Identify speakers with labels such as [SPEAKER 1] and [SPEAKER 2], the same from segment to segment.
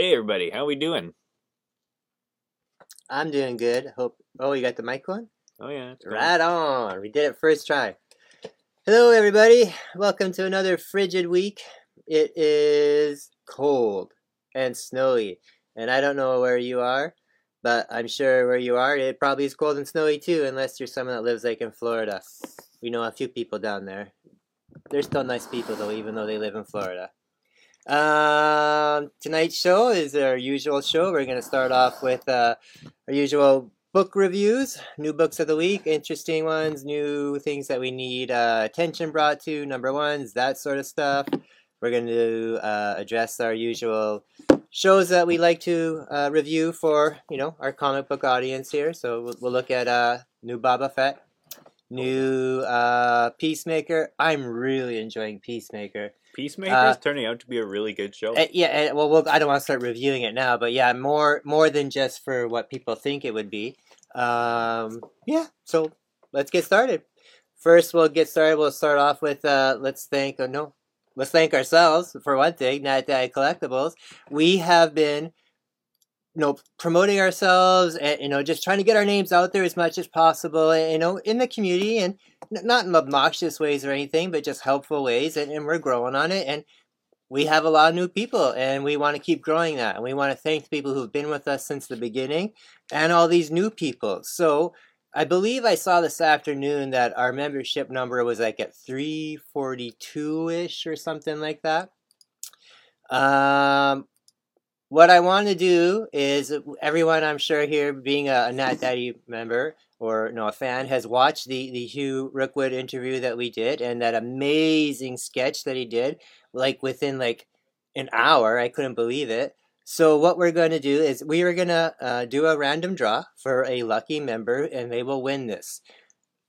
[SPEAKER 1] Hey everybody, how we doing?
[SPEAKER 2] I'm doing good. Hope. Oh, you got the mic on?
[SPEAKER 1] Oh yeah.
[SPEAKER 2] Right on. We did it first try. Hello, everybody. Welcome to another frigid week. It is cold and snowy, and I don't know where you are, but I'm sure where you are, it probably is cold and snowy too, unless you're someone that lives like in Florida. We know a few people down there. They're still nice people though, even though they live in Florida. Um, tonight's show is our usual show. We're going to start off with uh, our usual book reviews, new books of the week, interesting ones, new things that we need uh, attention brought to, number ones, that sort of stuff. We're going to uh, address our usual shows that we like to uh, review for, you know, our comic book audience here. So we'll, we'll look at uh, new Boba Fett, new uh, Peacemaker. I'm really enjoying Peacemaker.
[SPEAKER 1] Peacemaker
[SPEAKER 2] Uh,
[SPEAKER 1] is turning out to be a really good show.
[SPEAKER 2] Uh, yeah, uh, well, well, I don't want to start reviewing it now, but yeah, more more than just for what people think it would be. Um, yeah, so let's get started. First, we'll get started. We'll start off with uh, let's thank oh, no, let's thank ourselves for one thing. Nat Daddy Collectibles. We have been, you know, promoting ourselves and you know just trying to get our names out there as much as possible. You know, in the community and not in obnoxious ways or anything, but just helpful ways. And, and we're growing on it and we have a lot of new people and we want to keep growing that and we want to thank the people who've been with us since the beginning and all these new people so i believe i saw this afternoon that our membership number was like at 342ish or something like that um what i want to do is everyone i'm sure here being a, a nat daddy member or no a fan has watched the the hugh rookwood interview that we did and that amazing sketch that he did like within like an hour. I couldn't believe it. So what we're going to do is we are going to uh, do a random draw for a lucky member, and they will win this.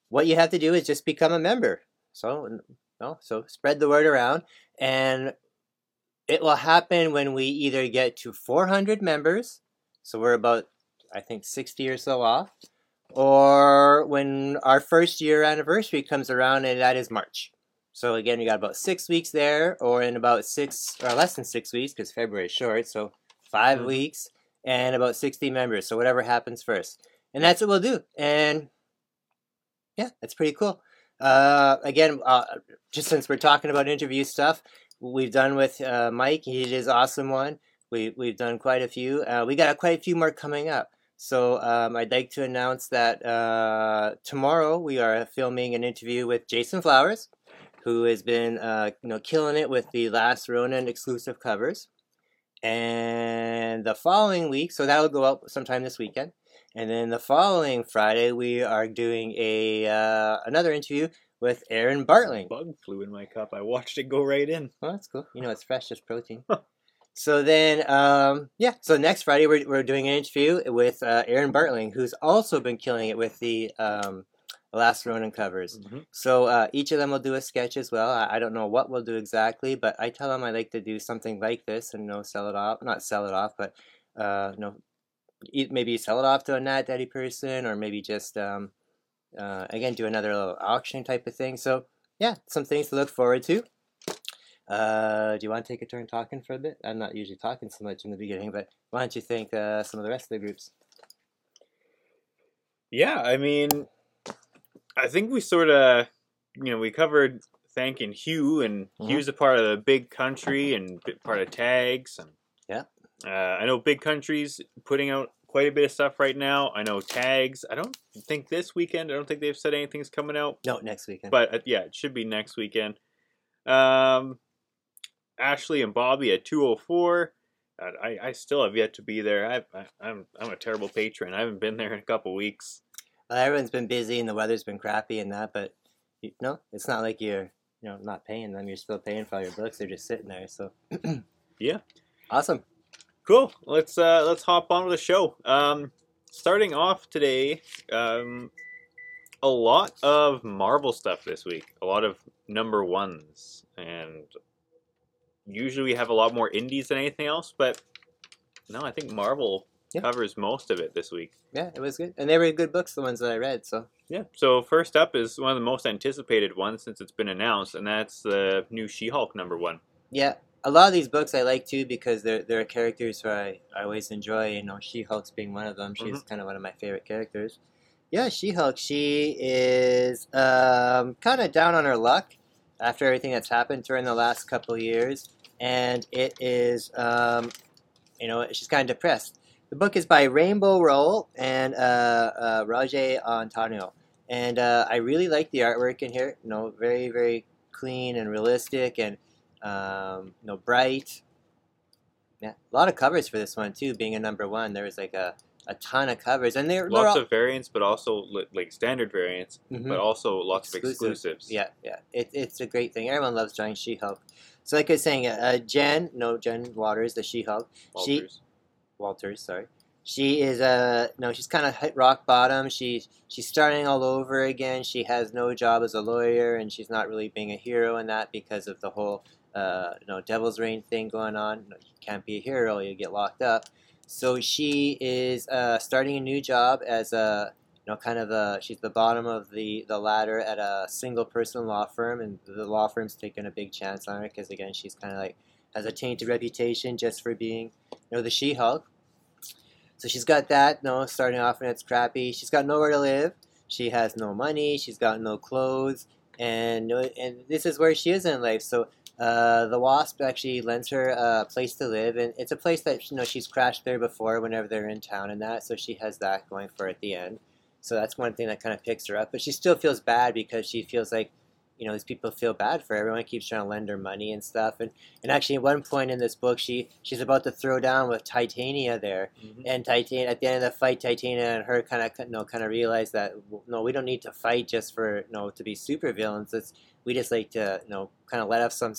[SPEAKER 2] What you have to do is just become a member. So no, so spread the word around, and it will happen when we either get to 400 members. So we're about I think 60 or so off. Or when our first year anniversary comes around, and that is March. So again, you got about six weeks there, or in about six or less than six weeks, because February is short. So 5
[SPEAKER 1] Mhm.
[SPEAKER 2] weeks and about sixty members. So whatever happens first, and that's what we'll do. And yeah, that's pretty cool. Uh, again, uh, just since we're talking about interview stuff, we've done with uh, Mike. He did his awesome one. We we've done quite a few. Uh, we got quite a few more coming up. So um, I'd like to announce that uh, tomorrow we are filming an interview with Jason Flowers who has been uh, you know killing it with the last Ronin exclusive covers. And the following week, so that will go out sometime this weekend. And then the following Friday, we are doing a uh, another interview with Aaron Bartling.
[SPEAKER 1] Bug flew in my cup. I watched it go right in.
[SPEAKER 2] Oh, that's cool. You know, it's fresh as protein. so then, um, yeah. So next Friday, we're, we're doing an interview with uh, Aaron Bartling, who's also been killing it with the um, last Ronin covers.
[SPEAKER 1] Mhm.
[SPEAKER 2] So uh, each of them will do a sketch as well. I, I don't know what we'll do exactly, but I tell them I like to do something like this and you know sell it off, not sell it off, but uh, you know maybe sell it off to a Nat Daddy person, or maybe just um, uh, again do another little auction type of thing. So yeah, some things to look forward to. Uh, do you want to take a turn talking for a bit? I'm not usually talking so much in the beginning, but why don't you thank uh, some of the rest of the groups?
[SPEAKER 1] Yeah, I mean, I think we sort of, you know, we covered thanking Hugh, and
[SPEAKER 2] Mhm.
[SPEAKER 1] Hugh's a part of the big country and part of tags. And
[SPEAKER 2] Yeah.
[SPEAKER 1] uh, I know big country's putting out quite a bit of stuff right now. I know tags. I don't think this weekend. I don't think they've said anything's coming out.
[SPEAKER 2] No, next weekend.
[SPEAKER 1] but uh, yeah, it should be next weekend. Um, Ashley and Bobby at two oh four. I, I still have yet to be there. I, I, I'm I'm a terrible patron. I haven't been there in a couple weeks.
[SPEAKER 2] Well, everyone's been busy and the weather's been crappy and that, but you, no, it's not like you're you know not paying them. You're still paying for all your books. They're just sitting there. So
[SPEAKER 1] Yeah.
[SPEAKER 2] awesome.
[SPEAKER 1] Cool. Let's uh let's hop on with the show. Um, starting off today, um, a lot of Marvel stuff this week. A lot of number ones, and usually we have a lot more indies than anything else. But no, I think Marvel
[SPEAKER 2] Yeah.
[SPEAKER 1] covers most of it this week.
[SPEAKER 2] Yeah, it was good, and they were good books. The ones that I read. So
[SPEAKER 1] Yeah. So first up is one of the most anticipated ones since it's been announced, and that's the new She-Hulk number one.
[SPEAKER 2] yeah, a lot of these books I like too because they're they're characters who I, I always enjoy. You know, She Hulk's being one of them. She's
[SPEAKER 1] Mm-hmm.
[SPEAKER 2] kind of one of my favorite characters. Yeah, She Hulk. She is um, kind of down on her luck after everything that's happened during the last couple of years, and it is um, you know she's kind of depressed. The book is by Rainbow Rowell and uh, uh, Roger Antonio, and uh, I really like the artwork in here. You know, very very clean and realistic, and um, you know bright. Yeah, a lot of covers for this one too. Being a number one, there was like a, a ton of covers, and they're, they're
[SPEAKER 1] Lots
[SPEAKER 2] all,
[SPEAKER 1] of variants, but also li- like standard variants,
[SPEAKER 2] Mhm.
[SPEAKER 1] but also lots
[SPEAKER 2] Exclusive.
[SPEAKER 1] of exclusives.
[SPEAKER 2] Yeah, yeah. It, it's a great thing. Everyone loves drawing She Hulk. So, like I was saying, uh, Jen, no, Jen Waters, the She Hulk, she
[SPEAKER 1] Walters.
[SPEAKER 2] Walters, sorry. She is uh no, she's kind of hit rock bottom. She's she's starting all over again. She has no job as a lawyer, and she's not really being a hero in that because of the whole uh you know Devil's Reign thing going on. You, you can't be a hero; you get locked up. So she is uh, starting a new job as a you know kind of a she's the bottom of the the ladder at a single person law firm, and the law firm's taking a big chance on her because again she's kind of like has a tainted reputation just for being you know the She Hulk. So she's got that, you no, starting off and it's crappy. She's got nowhere to live. She has no money. She's got no clothes, and and this is where she is in life. So uh, the Wasp actually lends her a place to live, and it's a place that you know she's crashed there before whenever they're in town and that. So she has that going for her at the end. So that's one thing that kind of picks her up. But she still feels bad because she feels like you know these people feel bad for her. everyone keeps trying to lend her money and stuff and and actually at one point in this book she she's about to throw down with titania there
[SPEAKER 1] Mhm.
[SPEAKER 2] and Titan at the end of the fight, Titania and her kind of you know kind of realize that no, we don't need to fight just for you know to be super villains. It's we just like to you know kind of let off some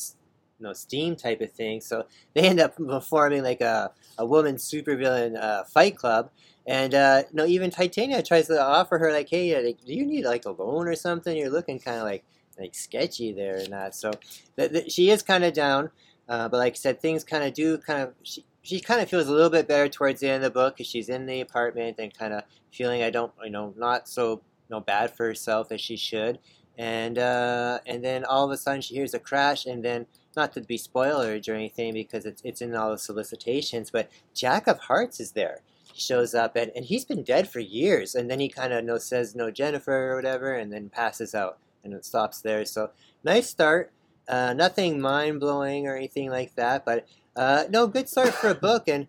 [SPEAKER 2] you know steam type of thing. So they end up forming like a a woman supervillain uh, fight club. And uh, no, even Titania tries to offer her like, hey, like, do you need like a loan or something? You're looking kind of like like sketchy there and that. So she is kind of down. Uh, but like I said, things kind of do kind of she, she kind of feels a little bit better towards the end of the book because she's in the apartment and kind of feeling I don't you know not so you know bad for herself as she should. And uh, and then all of a sudden she hears a crash and then not to be spoilers or anything because it's it's in all the solicitations, but Jack of Hearts is there. He shows up and, and he's been dead for years and then he kind of no says no Jennifer or whatever and then passes out and it stops there. So nice start. Uh, nothing mind blowing or anything like that, but uh, no, good start for a book. And and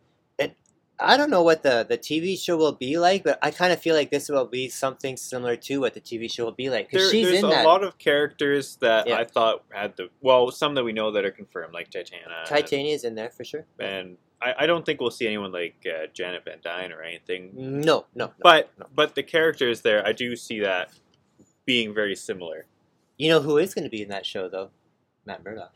[SPEAKER 2] I don't know what the the TV show will be like, but I kind of feel like this will be something similar to what the TV show will be like
[SPEAKER 1] There,
[SPEAKER 2] she's
[SPEAKER 1] there's a
[SPEAKER 2] that.
[SPEAKER 1] lot of characters that
[SPEAKER 2] Yeah.
[SPEAKER 1] I thought had the well, some that we know that are confirmed, like Titania.
[SPEAKER 2] Titania's in there for sure.
[SPEAKER 1] and I, I don't think we'll see anyone like uh, Janet Van Dyne or anything.
[SPEAKER 2] No, no, no.
[SPEAKER 1] But
[SPEAKER 2] no.
[SPEAKER 1] but the characters there, I do see that being very similar.
[SPEAKER 2] you know who is going to be in that show though? Matt Murdock.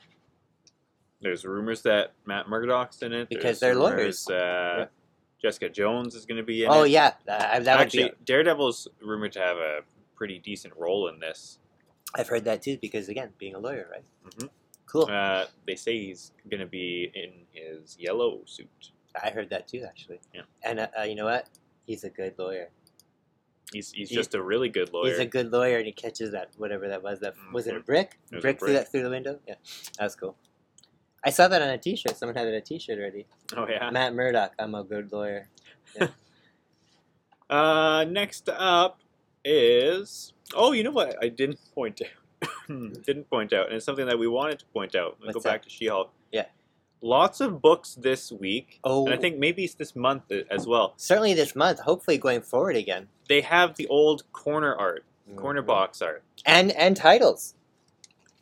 [SPEAKER 1] There's rumors that Matt Murdock's in it
[SPEAKER 2] Because
[SPEAKER 1] There's
[SPEAKER 2] they're
[SPEAKER 1] rumors,
[SPEAKER 2] lawyers.
[SPEAKER 1] Uh,
[SPEAKER 2] Yeah.
[SPEAKER 1] Jessica Jones is going to be in it.
[SPEAKER 2] Oh
[SPEAKER 1] it.
[SPEAKER 2] yeah, that, that
[SPEAKER 1] Actually,
[SPEAKER 2] would be.
[SPEAKER 1] Daredevil's rumored to have a pretty decent role in this.
[SPEAKER 2] I've heard that too because again, being a lawyer, right?
[SPEAKER 1] Mm-hmm.
[SPEAKER 2] Cool.
[SPEAKER 1] Uh, they say he's going to be in his yellow suit.
[SPEAKER 2] I heard that too actually.
[SPEAKER 1] Yeah.
[SPEAKER 2] And uh, uh, you know what? He's a good lawyer.
[SPEAKER 1] He's he's
[SPEAKER 2] He-
[SPEAKER 1] just a really good lawyer.
[SPEAKER 2] He's a good lawyer, and he catches that whatever that was. That was it a
[SPEAKER 1] Mhm.
[SPEAKER 2] brick?
[SPEAKER 1] It was a
[SPEAKER 2] brick through that through the window. Yeah, that was cool. I saw that on a T-shirt. Someone had it a T-shirt already.
[SPEAKER 1] oh yeah.
[SPEAKER 2] Matt Murdock. I'm a good lawyer.
[SPEAKER 1] Uh, next up is oh, you know what? I didn't point out. didn't point out, and it's something that we wanted to point out. Let's go
[SPEAKER 2] that?
[SPEAKER 1] back to She-Hulk.
[SPEAKER 2] Yeah.
[SPEAKER 1] Lots of books this week,
[SPEAKER 2] Oh,
[SPEAKER 1] and I think maybe it's this month as well.
[SPEAKER 2] certainly this month. Hopefully, going forward again.
[SPEAKER 1] They have the old corner art, corner
[SPEAKER 2] Mhm.
[SPEAKER 1] box art.
[SPEAKER 2] and and titles.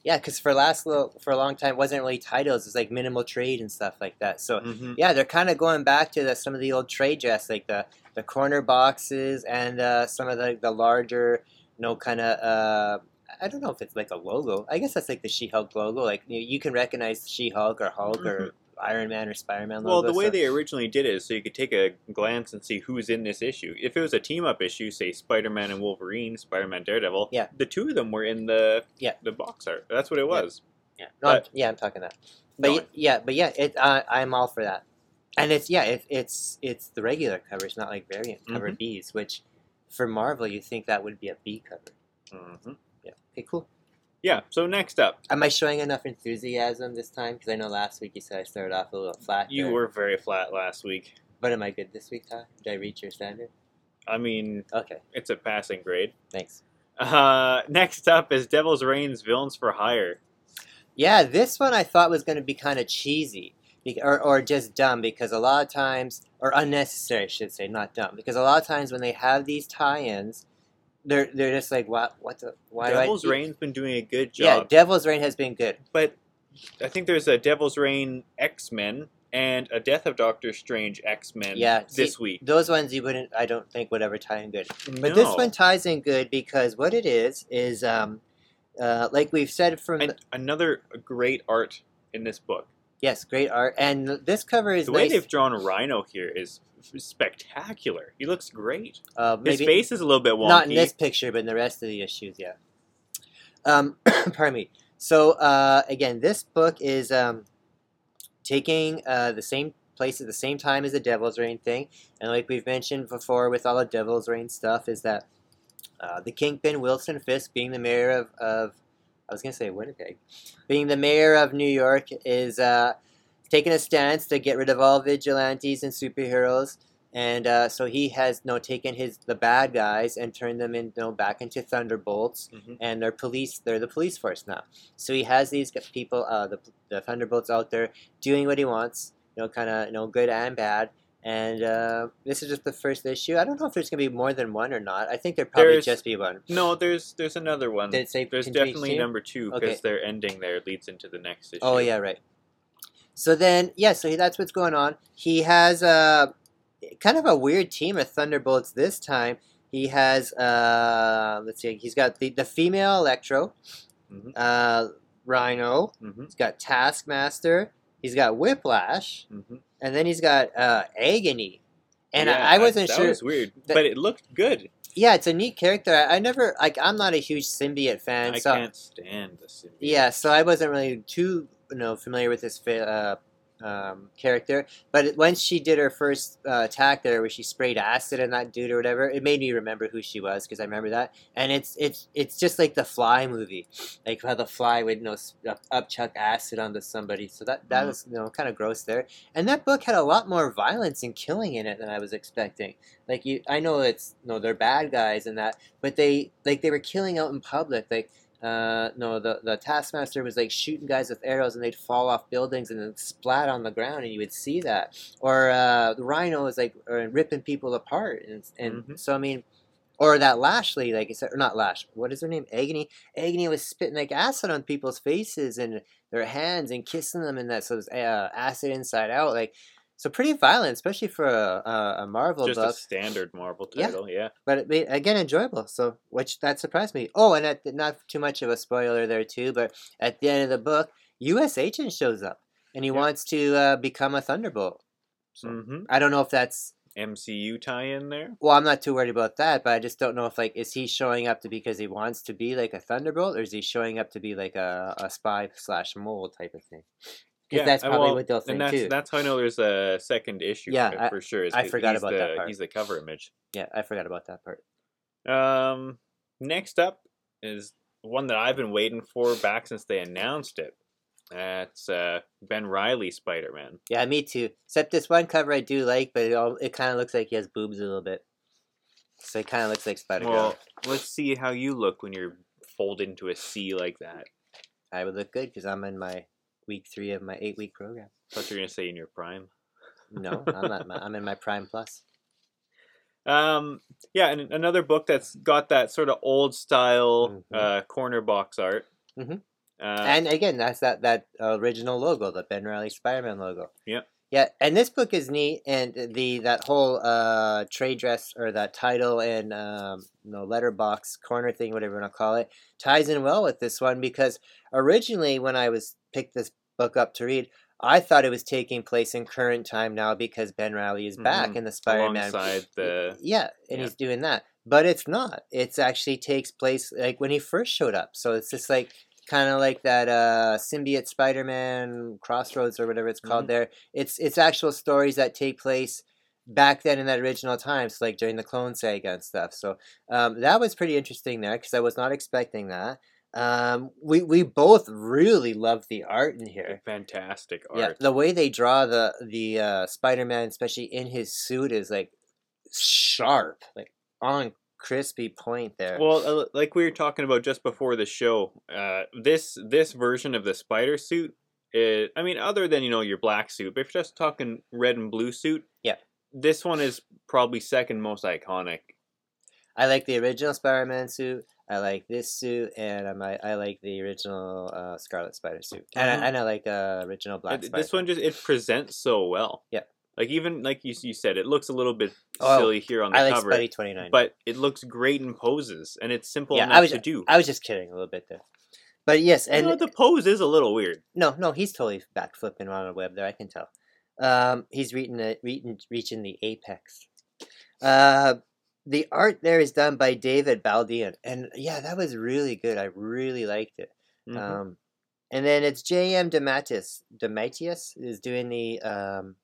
[SPEAKER 2] Yeah, because for last little, for a long time, it wasn't really titles. It was like minimal trade and stuff like that. So
[SPEAKER 1] Mm-hmm.
[SPEAKER 2] yeah, they're kind of going back to the, some of the old trade dress, like the the corner boxes and uh, some of the the larger, you know, kind of. Uh, I don't know if it's like a logo. I guess that's like the She-Hulk logo. Like you, you can recognize She-Hulk or Hulk or Iron Man or Spider-Man logo.
[SPEAKER 1] Well, the way
[SPEAKER 2] so-
[SPEAKER 1] they originally did it is so you could take a glance and see who's in this issue. If it was a team up issue, say Spider Man and Wolverine, Spider Man Daredevil,
[SPEAKER 2] Yeah.
[SPEAKER 1] the two of them were in the
[SPEAKER 2] Yeah.
[SPEAKER 1] the box art. That's what it was.
[SPEAKER 2] Yeah, no, I'm- yeah, I'm talking that. But
[SPEAKER 1] No,
[SPEAKER 2] y- yeah, but yeah, it uh, I'm all for that. And it's yeah, it, it's it's the regular covers, not like variant cover
[SPEAKER 1] Mhm.
[SPEAKER 2] Bs, which for Marvel you think that would be a B cover.
[SPEAKER 1] hmm
[SPEAKER 2] Yeah. Okay, cool.
[SPEAKER 1] Yeah. So next up,
[SPEAKER 2] Am I showing enough enthusiasm this time? Because I know last week you said I started off a little flat.
[SPEAKER 1] you
[SPEAKER 2] there.
[SPEAKER 1] were very flat last week.
[SPEAKER 2] But am I good this week, Ty? Did I reach your standard?
[SPEAKER 1] I mean,
[SPEAKER 2] Okay,
[SPEAKER 1] it's a passing grade.
[SPEAKER 2] thanks.
[SPEAKER 1] Uh, next up is Devil's Reign's Villains for Hire.
[SPEAKER 2] Yeah, this one I thought was going to be kind of cheesy, be- or or just dumb because a lot of times, or unnecessary, I should say, not dumb, because a lot of times when they have these tie-ins, they're they're just like, what what the why
[SPEAKER 1] Devil's
[SPEAKER 2] do I?
[SPEAKER 1] Reign's been doing a good job.
[SPEAKER 2] Yeah, Devil's Reign has been good.
[SPEAKER 1] but I think there's a Devil's Reign X Men and a Death of Doctor Strange X Men
[SPEAKER 2] Yeah,
[SPEAKER 1] this
[SPEAKER 2] see,
[SPEAKER 1] week.
[SPEAKER 2] Those ones you wouldn't, I don't think, would ever tie in good. But this one ties in good because what it is is, um, uh, like we've said from
[SPEAKER 1] and
[SPEAKER 2] the,
[SPEAKER 1] another great art in this book.
[SPEAKER 2] yes, great art, and this cover is
[SPEAKER 1] The way
[SPEAKER 2] nice.
[SPEAKER 1] they've drawn Rhino here is spectacular. He looks great.
[SPEAKER 2] uh,
[SPEAKER 1] His face is a little bit wonky.
[SPEAKER 2] not in this picture, but in the rest of the issues, yeah. Um, pardon me. So uh, again, this book is um, taking uh, the same place at the same time as the Devil's Reign thing, and like we've mentioned before with all the Devil's Reign stuff, is that uh, the Kingpin Wilson Fisk, being the mayor of, of I was gonna say Winnipeg, being the mayor of New York, is taking a stance to get rid of all vigilantes and superheroes and uh, so he has you know, taken his the bad guys and turned them in, you know, back into thunderbolts
[SPEAKER 1] Mhm.
[SPEAKER 2] and they're police they're the police force now so he has these people uh, the, the thunderbolts out there doing what he wants you know kind of you know good and bad and uh, this is just the first issue i don't know if there's going to be more than one or not i think there'd probably
[SPEAKER 1] There's-
[SPEAKER 2] just be one
[SPEAKER 1] No, there's there's another one.
[SPEAKER 2] Did it say
[SPEAKER 1] there's definitely number two because
[SPEAKER 2] Okay.
[SPEAKER 1] their ending there leads into the next issue.
[SPEAKER 2] Oh yeah, right. So then, yeah, so that's what's going on. He has uh, kind of a weird team of Thunderbolts this time. He has uh, let's see, he's got the, the female Electro,
[SPEAKER 1] Mhm.
[SPEAKER 2] uh, Rhino.
[SPEAKER 1] hmm
[SPEAKER 2] He's got Taskmaster. He's got Whiplash,
[SPEAKER 1] hmm
[SPEAKER 2] and then he's got uh, Agony. And
[SPEAKER 1] yeah,
[SPEAKER 2] I, I wasn't
[SPEAKER 1] that
[SPEAKER 2] sure.
[SPEAKER 1] was weird,
[SPEAKER 2] that-
[SPEAKER 1] but it looked good.
[SPEAKER 2] Yeah, it's a neat character. I, I never like. I'm not a huge symbiote fan,
[SPEAKER 1] I
[SPEAKER 2] so
[SPEAKER 1] can't stand the symbiote.
[SPEAKER 2] Yeah, so I wasn't really too you know familiar with this uh, um, character, but once she did her first uh, attack there, where she sprayed acid on that dude or whatever, it made me remember who she was because I remember that, and it's it's it's just like the Fly movie, like how the Fly would you know upchuck acid onto somebody. So that that
[SPEAKER 1] Mhm.
[SPEAKER 2] was you know kind of gross there, and that book had a lot more violence and killing in it than I was expecting. Like you, I know it's no, they're bad guys and that, but they like they were killing out in public, like uh, no, the the taskmaster was like shooting guys with arrows, and they'd fall off buildings and then splat on the ground, and you would see that. Or uh, the rhino was like ripping people apart, and and
[SPEAKER 1] Mhm.
[SPEAKER 2] so I mean, or that Lashley, like I said, or not Lash, what is her name? Agony. Agony was spitting like acid on people's faces and their hands and kissing them, and that so it was uh, acid inside out, like. So pretty violent, especially for a, a, Marvel
[SPEAKER 1] just a standard Marvel
[SPEAKER 2] Yeah.
[SPEAKER 1] title. Yeah.
[SPEAKER 2] but it made, again enjoyable. So which that surprised me. Oh, and at, not too much of a spoiler there too, but at the end of the book, U.S. Agent shows up and he
[SPEAKER 1] Yeah.
[SPEAKER 2] wants to uh, become a Thunderbolt. So
[SPEAKER 1] hmm
[SPEAKER 2] I don't know if that's
[SPEAKER 1] MCU tie-in there.
[SPEAKER 2] well. I'm not too worried about that, but I just don't know if like is he showing up to because he wants to be like a Thunderbolt, or is he showing up to be like a, a spy slash mole type of thing? Because that's probably
[SPEAKER 1] well,
[SPEAKER 2] what they'll
[SPEAKER 1] and
[SPEAKER 2] think
[SPEAKER 1] that's
[SPEAKER 2] too.
[SPEAKER 1] that's how I know there's a second issue.
[SPEAKER 2] Yeah, I-
[SPEAKER 1] for sure.
[SPEAKER 2] I forgot about
[SPEAKER 1] the,
[SPEAKER 2] that part.
[SPEAKER 1] He's the cover image.
[SPEAKER 2] Yeah, I forgot about that part.
[SPEAKER 1] Um, next up is one that I've been waiting for back since they announced it. That's uh, Ben Reilly Spider Man.
[SPEAKER 2] Yeah, me too. Except this one cover I do like, but it all it kind of looks like he has boobs a little bit. So it kind of looks like Spider Girl.
[SPEAKER 1] Well, let's see how you look when you're folded into a C like that.
[SPEAKER 2] I would look good because I'm in my week three of my eight week program.
[SPEAKER 1] I thought you were gonna say in your prime.
[SPEAKER 2] No, I'm not. My, I'm in my prime plus.
[SPEAKER 1] Um, yeah, and another book that's got that sort of old style
[SPEAKER 2] Mhm.
[SPEAKER 1] uh, corner box art.
[SPEAKER 2] Mm-hmm.
[SPEAKER 1] Uh,
[SPEAKER 2] and again, that's that that original logo, the Ben Reilly Spider-Man logo.
[SPEAKER 1] Yep.
[SPEAKER 2] Yeah, and this book is neat, and the that whole uh, trade dress or that title and um, no letterbox corner thing, whatever you want to call it, ties in well with this one because originally when I was picked this book up to read, I thought it was taking place in current time now because Ben Reilly is back
[SPEAKER 1] Mhm.
[SPEAKER 2] in the Spider-Man
[SPEAKER 1] alongside the
[SPEAKER 2] yeah, and
[SPEAKER 1] yeah.
[SPEAKER 2] he's doing that. But it's not. It's actually takes place like when he first showed up. So it's just like kind of like that uh symbiote Spider-Man Crossroads or whatever it's called
[SPEAKER 1] Mhm.
[SPEAKER 2] there. It's it's actual stories that take place back then in that original times so like during the clone saga and stuff. So um that was pretty interesting there cuz I was not expecting that. Um, we we both really love the art in here.
[SPEAKER 1] Fantastic art.
[SPEAKER 2] Yeah, the way they draw the the uh, Spider Man, especially in his suit, is like sharp, like on crispy point there.
[SPEAKER 1] Well, uh, like we were talking about just before the show, uh, this this version of the spider suit, is, I mean, other than you know your black suit, but if you're just talking red and blue suit,
[SPEAKER 2] Yeah.
[SPEAKER 1] this one is probably second most iconic.
[SPEAKER 2] I like the original Spider Man suit. I like this suit, and I'm, I I like the original uh, Scarlet Spider suit, and
[SPEAKER 1] Mhm.
[SPEAKER 2] I, and I like uh, original Black
[SPEAKER 1] It-
[SPEAKER 2] Spider.
[SPEAKER 1] this one just it presents so well.
[SPEAKER 2] Yeah.
[SPEAKER 1] Like even like you you said, it looks a little bit
[SPEAKER 2] Oh,
[SPEAKER 1] silly here on the
[SPEAKER 2] I like
[SPEAKER 1] cover,
[SPEAKER 2] twenty nine.
[SPEAKER 1] but it looks great in poses, and it's simple
[SPEAKER 2] Yeah, I
[SPEAKER 1] enough
[SPEAKER 2] was-
[SPEAKER 1] to do.
[SPEAKER 2] I was just kidding a little bit there, but yes,
[SPEAKER 1] You
[SPEAKER 2] and
[SPEAKER 1] know, the pose is a little weird.
[SPEAKER 2] no, no, he's totally back flipping around the web there. I can tell. Um, he's reaching the reaching, reaching the apex. Uh, the art there is done by David Baldeón, and yeah, that was really good. I really liked it.
[SPEAKER 1] Mhm.
[SPEAKER 2] Um, and then it's J.M. DeMatteis. DeMatteis is doing the um,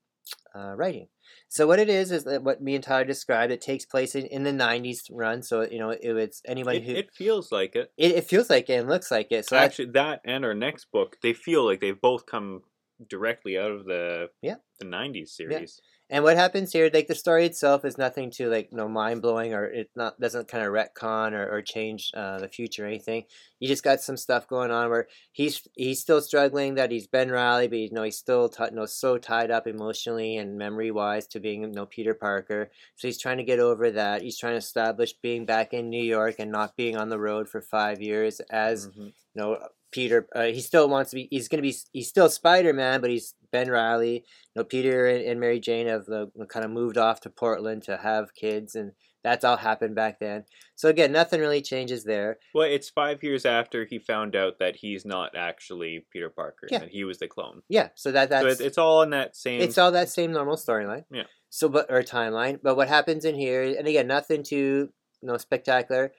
[SPEAKER 2] uh, writing. So what it is is that what me and Tyler described. It takes place in, in the '90s run. So you know it was anybody
[SPEAKER 1] it,
[SPEAKER 2] who
[SPEAKER 1] it feels like it.
[SPEAKER 2] it, it feels like it and looks like it. So
[SPEAKER 1] Actually, that and our next book, they feel like they've both come directly out of the
[SPEAKER 2] Yeah.
[SPEAKER 1] the '90s series.
[SPEAKER 2] And what happens here, like the story itself is nothing too like you know mind blowing or it not doesn't kind of retcon or, or change uh, the future or anything. You just got some stuff going on where he's he's still struggling that he's Ben Reilly, but you know he's still t- you know so tied up emotionally and memory wise to being you know Peter Parker. So he's trying to get over that. He's trying to establish being back in New York and not being on the road for five years as
[SPEAKER 1] Mhm.
[SPEAKER 2] you know Peter. Uh, he still wants to be. He's gonna be. He's still Spider Man, but he's Ben Reilly. You know, Peter and, and Mary Jane have uh, kind of moved off to Portland to have kids, and that's all happened back then. So again, nothing really changes there.
[SPEAKER 1] Well, it's five years after he found out that he's not actually Peter Parker,
[SPEAKER 2] Yeah.
[SPEAKER 1] he was the clone.
[SPEAKER 2] Yeah. So that that's
[SPEAKER 1] so it, it's all in that same.
[SPEAKER 2] it's all that same normal storyline.
[SPEAKER 1] Yeah.
[SPEAKER 2] So, but or timeline. But what happens in here, and again, nothing too no spectacular.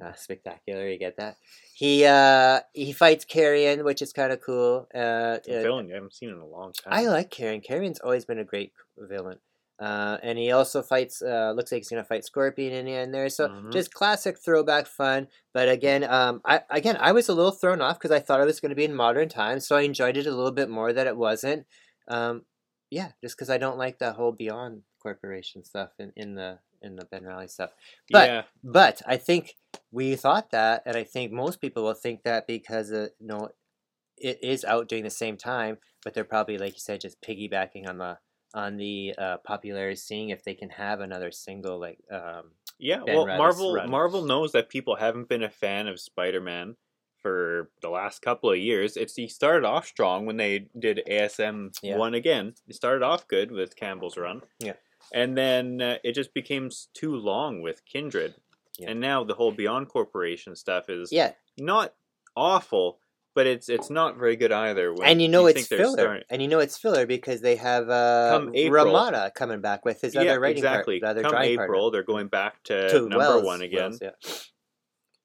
[SPEAKER 2] Uh, spectacular, you get that? He uh he fights Carrion, which is kind of cool. Uh, uh,
[SPEAKER 1] villain you haven't seen in a long time.
[SPEAKER 2] I like Carrion. Carrion's always been a great villain. Uh, and he also fights. Uh, looks like he's gonna fight Scorpion in the end there. So
[SPEAKER 1] Mhm.
[SPEAKER 2] just classic throwback fun. But again, um, I again I was a little thrown off because I thought it was gonna be in modern times, so I enjoyed it a little bit more that it wasn't. Um, yeah, just because I don't like the whole Beyond Corporation stuff in, in the in the Ben Reilly stuff. but-
[SPEAKER 1] yeah,
[SPEAKER 2] But I think we thought that, and I think most people will think that because uh, you know it is out during the same time, but they're probably like you said, just piggybacking on the on the uh, popularity, seeing if they can have another single like um,
[SPEAKER 1] yeah.
[SPEAKER 2] Ben
[SPEAKER 1] Well, Marvel. Marvel knows that people haven't been a fan of Spider-Man for the last couple of years. It's he started off strong when they did ASM
[SPEAKER 2] Yeah.
[SPEAKER 1] one again. It started off good with Campbell's run.
[SPEAKER 2] Yeah.
[SPEAKER 1] And then uh, it just became too long with Kindred.
[SPEAKER 2] Yeah.
[SPEAKER 1] And now the whole Beyond Corporation stuff is
[SPEAKER 2] yeah,
[SPEAKER 1] not awful, but it's it's not very good either.
[SPEAKER 2] And you know
[SPEAKER 1] think
[SPEAKER 2] it's filler,
[SPEAKER 1] starting-
[SPEAKER 2] and you know it's filler because they have uh,
[SPEAKER 1] Come April.
[SPEAKER 2] Romita coming back with his
[SPEAKER 1] yeah,
[SPEAKER 2] other writing
[SPEAKER 1] exactly.
[SPEAKER 2] part,
[SPEAKER 1] Come April,
[SPEAKER 2] partner.
[SPEAKER 1] they're going back to,
[SPEAKER 2] to
[SPEAKER 1] number
[SPEAKER 2] Wells,
[SPEAKER 1] one again.
[SPEAKER 2] Wells, yeah.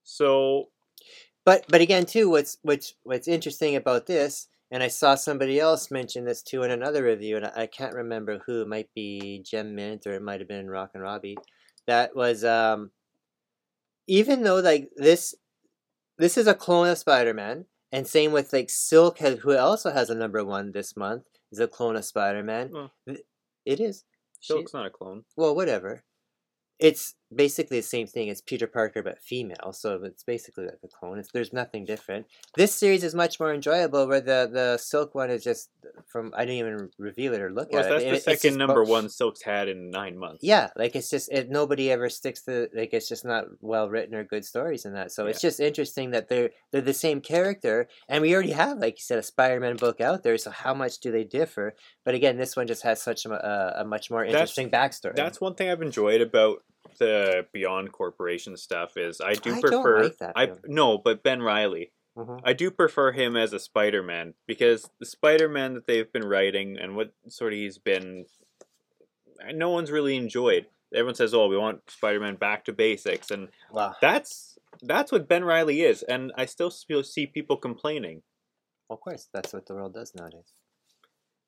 [SPEAKER 1] So
[SPEAKER 2] But but again too, what's what's what's interesting about this, and I saw somebody else mention this too in another review, and I, I can't remember who. It might be Gem Mint or it might have been Rock and Robbie. That was um, even though like this, this is a clone of Spider Man, and same with like Silk, has, who also has a number one this month, is a clone of Spider Man.
[SPEAKER 1] Well.
[SPEAKER 2] It is. She-
[SPEAKER 1] Silk's not a clone.
[SPEAKER 2] well, whatever. It's basically the same thing. as Peter Parker but female, so it's basically like a clone. It's, there's nothing different. This series is much more enjoyable. Where the the Silk one is just from I didn't even reveal it or look
[SPEAKER 1] Well,
[SPEAKER 2] at
[SPEAKER 1] that's
[SPEAKER 2] it.
[SPEAKER 1] That's the
[SPEAKER 2] It-
[SPEAKER 1] second number one Silk's had in nine months.
[SPEAKER 2] Yeah, like it's just it, nobody ever sticks to like it's just not well written or good stories in that. So it's just interesting that they're they're the same character, and we already have like you said a Spider-Man book out there. So how much do they differ? But again, this one just has such a, a, much more
[SPEAKER 1] That's-
[SPEAKER 2] interesting backstory.
[SPEAKER 1] That's one thing I've enjoyed about the Beyond Corporation stuff is I do
[SPEAKER 2] I
[SPEAKER 1] prefer
[SPEAKER 2] like that,
[SPEAKER 1] I no, but Ben Reilly.
[SPEAKER 2] Mhm.
[SPEAKER 1] I do prefer him as a Spider-Man because the Spider-Man that they've been writing and what sort of he's been no one's really enjoyed. Everyone says, "Oh, we want Spider-Man back to basics." And
[SPEAKER 2] Wow.
[SPEAKER 1] that's that's what Ben Reilly is, and I still still see people complaining.
[SPEAKER 2] Of course, that's what the world does nowadays.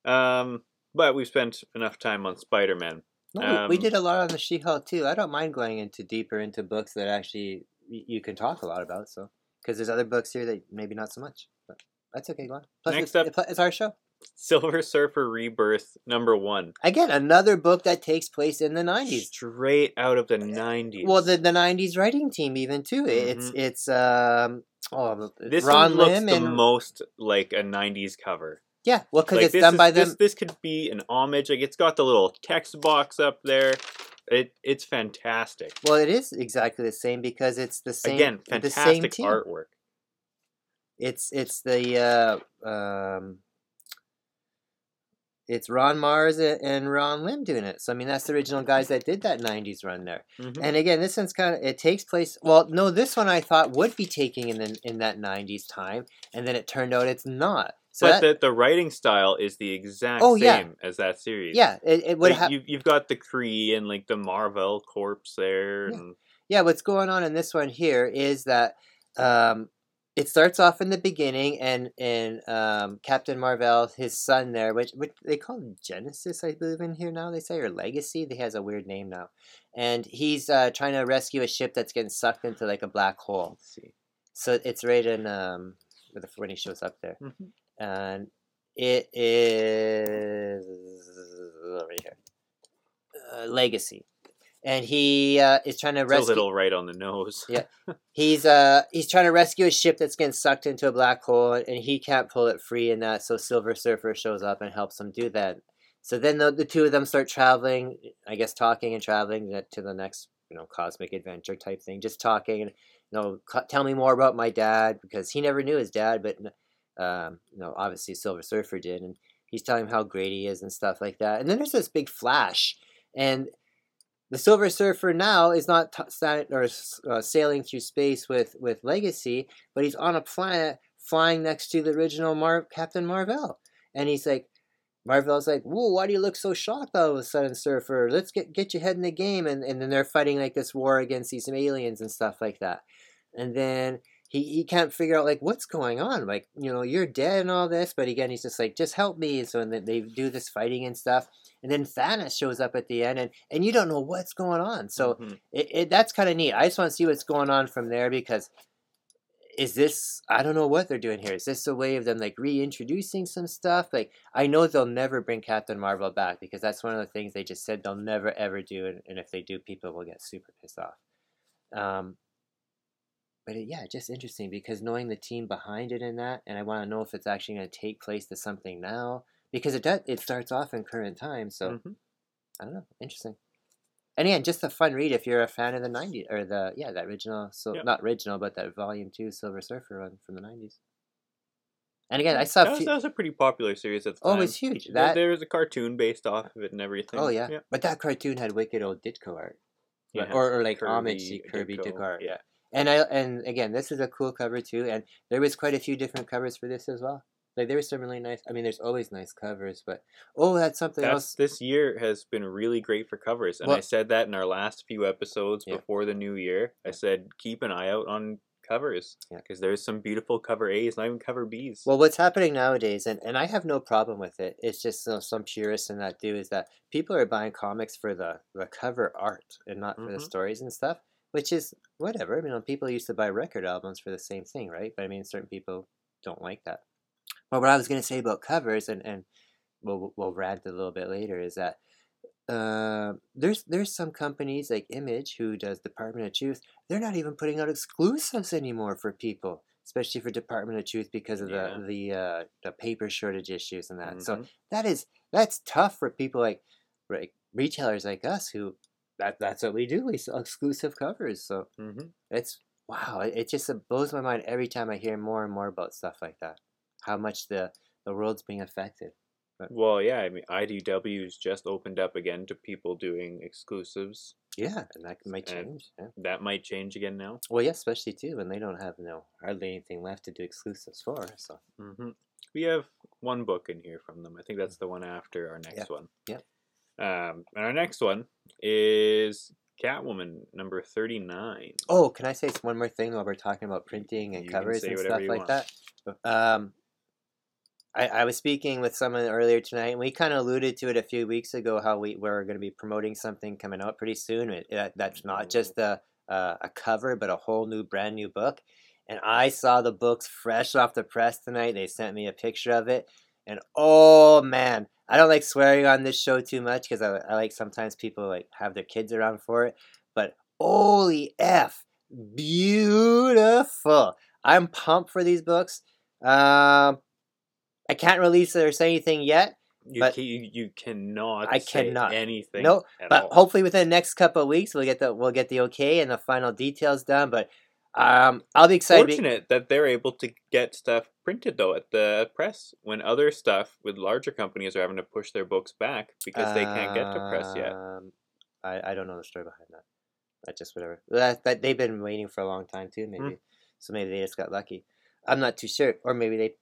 [SPEAKER 1] Um, but we've spent enough time on Spider-Man.
[SPEAKER 2] No, we- we
[SPEAKER 1] Um,
[SPEAKER 2] did a lot on the She-Hulk too. I don't mind going into deeper into books that actually you can talk a lot about. So, because there's other books here that maybe not so much. But that's okay. Go on. Plus,
[SPEAKER 1] Next
[SPEAKER 2] it's,
[SPEAKER 1] up-
[SPEAKER 2] it's our show.
[SPEAKER 1] Silver Surfer Rebirth number one.
[SPEAKER 2] Again, another book that takes place in the '90s.
[SPEAKER 1] Straight out of the 90s.
[SPEAKER 2] Well, the the '90s writing team even too. It's it's um oh
[SPEAKER 1] this
[SPEAKER 2] Ron
[SPEAKER 1] one looks
[SPEAKER 2] Lim
[SPEAKER 1] the
[SPEAKER 2] and
[SPEAKER 1] most like a 90s cover.
[SPEAKER 2] Yeah, well because
[SPEAKER 1] Like,
[SPEAKER 2] it's done
[SPEAKER 1] is-
[SPEAKER 2] by them.
[SPEAKER 1] This, this could be an homage. Like it's got the little text box up there. It it's fantastic.
[SPEAKER 2] Well, it is exactly the same because it's the same
[SPEAKER 1] Again,
[SPEAKER 2] the same
[SPEAKER 1] fantastic
[SPEAKER 2] team.
[SPEAKER 1] artwork.
[SPEAKER 2] It's it's the uh, um, it's Ron Marz and Ron Lim doing it. So I mean, that's the original guys that did that '90s run there.
[SPEAKER 1] Mhm.
[SPEAKER 2] And again, this one's kind of it takes place. Well, no, this one I thought would be taking in the, in that '90s time, and then it turned out it's not. So
[SPEAKER 1] but
[SPEAKER 2] that,
[SPEAKER 1] the, the writing style is the exact
[SPEAKER 2] Oh,
[SPEAKER 1] same
[SPEAKER 2] yeah.
[SPEAKER 1] as that series.
[SPEAKER 2] yeah, it, it would
[SPEAKER 1] Like,
[SPEAKER 2] have.
[SPEAKER 1] you, you've got the Kree and like the Marvel corpse there,
[SPEAKER 2] Yeah.
[SPEAKER 1] and
[SPEAKER 2] Yeah, what's going on in this one here is that um, it starts off in the beginning, and and um, Captain Marvel, his son there, which, which they call Genesis, I believe in here now they say, or Legacy. He has a weird name now, and he's uh, trying to rescue a ship that's getting sucked into like a black hole. So it's right in um, when he shows up there,
[SPEAKER 1] Mhm.
[SPEAKER 2] And it is over here, uh, Legacy, and he uh, is trying to
[SPEAKER 1] It's a
[SPEAKER 2] rescue.
[SPEAKER 1] little right on the nose.
[SPEAKER 2] Yeah. He's uh he's trying to rescue a ship that's getting sucked into a black hole, and he can't pull it free. And that so Silver Surfer shows up and helps him do that. So then the, the two of them start traveling, I guess, talking and traveling to- to the next you know cosmic adventure type thing. Just talking and you know tell me more about my dad because he never knew his dad, but um, you know obviously Silver Surfer did, and he's telling him how great he is and stuff like that. And then there's this big flash, and the Silver Surfer now is not t- or uh, sailing through space with with Legacy, but he's on a planet flying next to the original Mar- Captain Marvel, and he's like, Marvel's like, "Whoa, why do you look so shocked all of a sudden, Surfer? Let's get get your head in the game." And and then they're fighting like this war against these aliens and stuff like that, and then. He, he can't figure out like what's going on like you know you're dead and all this but again he's just like just help me so and then they do this fighting and stuff and then Thanos shows up at the end and and you don't know what's going on so
[SPEAKER 1] Mhm.
[SPEAKER 2] it, it that's kind of neat. I just want to see what's going on from there because is this I don't know what they're doing here. Is this a way of them like reintroducing some stuff? Like I know they'll never bring Captain Marvel back because that's one of the things they just said they'll never ever do, and, and if they do, people will get super pissed off. Um, but it, yeah, just interesting because knowing the team behind it and that, and I want to know if it's actually going to take place to something now because it does. It starts off in current time, so.
[SPEAKER 1] Mhm.
[SPEAKER 2] I don't know. Interesting. And again, just a fun read if you're a fan of the '90s or the yeah that original. So
[SPEAKER 1] Yep.
[SPEAKER 2] not original, but that Volume Two Silver Surfer run from the '90s. And again, I saw.
[SPEAKER 1] That was,
[SPEAKER 2] few,
[SPEAKER 1] that was a pretty popular series at the
[SPEAKER 2] oh,
[SPEAKER 1] time.
[SPEAKER 2] it was huge. That
[SPEAKER 1] there was a cartoon based off of it and everything.
[SPEAKER 2] oh yeah. yeah. but that cartoon had wicked old Ditko art,
[SPEAKER 1] Yeah.
[SPEAKER 2] or or like homage to
[SPEAKER 1] Kirby,
[SPEAKER 2] Kirby
[SPEAKER 1] Ditko
[SPEAKER 2] art.
[SPEAKER 1] yeah.
[SPEAKER 2] And I and again, this is a cool cover too. And there was quite a few different covers for this as well. Like there was some really nice. I mean, there's always nice covers, but oh, that's something
[SPEAKER 1] That's,
[SPEAKER 2] else.
[SPEAKER 1] this year has been really great for covers, and I said that in our last few episodes
[SPEAKER 2] Yeah.
[SPEAKER 1] before the new year. I said keep an eye out on covers
[SPEAKER 2] Yeah.
[SPEAKER 1] because there's some beautiful cover A's, not even cover B's.
[SPEAKER 2] Well, what's happening nowadays, and, and I have no problem with it. It's just you know, some purists in that do is that people are buying comics for the, the cover art and not for the
[SPEAKER 1] Mhm.
[SPEAKER 2] stories and stuff, which is whatever. I mean, people used to buy record albums for the same thing, right? But I mean, certain people don't like that. But what I was going to say about covers, and and we'll we'll rant a little bit later, is that uh, there's there's some companies like Image who does Department of Truth. They're not even putting out exclusives anymore for people, especially for Department of Truth because of
[SPEAKER 1] Yeah.
[SPEAKER 2] the the uh, the paper shortage issues and that. So
[SPEAKER 1] Mhm.
[SPEAKER 2] that is that's tough for people like like retailers like us who that that's what we do. We sell exclusive covers. So
[SPEAKER 1] Mhm.
[SPEAKER 2] it's wow. It, it just blows my mind every time I hear more and more about stuff like that. How much the the world's being affected.
[SPEAKER 1] Well, yeah, I mean, IDW's just opened up again to people doing exclusives.
[SPEAKER 2] Yeah, and that might change. Yeah.
[SPEAKER 1] That might change again now.
[SPEAKER 2] Well, yeah, especially too when they don't have you know hardly anything left to do exclusives for. So
[SPEAKER 1] hmm We have one book in here from them. I think that's the one after our next one.
[SPEAKER 2] Yep.
[SPEAKER 1] Um, and our next one is Catwoman number thirty nine.
[SPEAKER 2] Oh, can I say one more thing while we're talking about printing and
[SPEAKER 1] You
[SPEAKER 2] covers and stuff like
[SPEAKER 1] want.
[SPEAKER 2] that? Um, I, I was speaking with someone earlier tonight, and we kind of alluded to it a few weeks ago how we were going to be promoting something coming out pretty soon. It, that, that's not just a uh, a cover, but a whole new, brand new book. and I saw the books fresh off the press tonight. They sent me a picture of it, and oh man, I don't like swearing on this show too much because I, I like sometimes people like have their kids around for it. But holy f, beautiful! I'm pumped for these books. Um, I can't release or say anything yet.
[SPEAKER 1] You,
[SPEAKER 2] But-
[SPEAKER 1] ca- you, you cannot
[SPEAKER 2] I
[SPEAKER 1] say
[SPEAKER 2] cannot.
[SPEAKER 1] anything
[SPEAKER 2] No, but
[SPEAKER 1] all.
[SPEAKER 2] hopefully within the next couple of weeks we'll get the we'll get the okay and the final details done. But um, I'll be excited.
[SPEAKER 1] Fortunate that they're able to get stuff printed though at the press when other stuff with larger companies are having to push their books back because they can't get to press yet.
[SPEAKER 2] Um, I, I don't know the story behind that. That's just whatever. That, that they've been waiting for a long time too. Maybe
[SPEAKER 1] Hmm.
[SPEAKER 2] so. Maybe they just got lucky. I'm not too sure. Or maybe they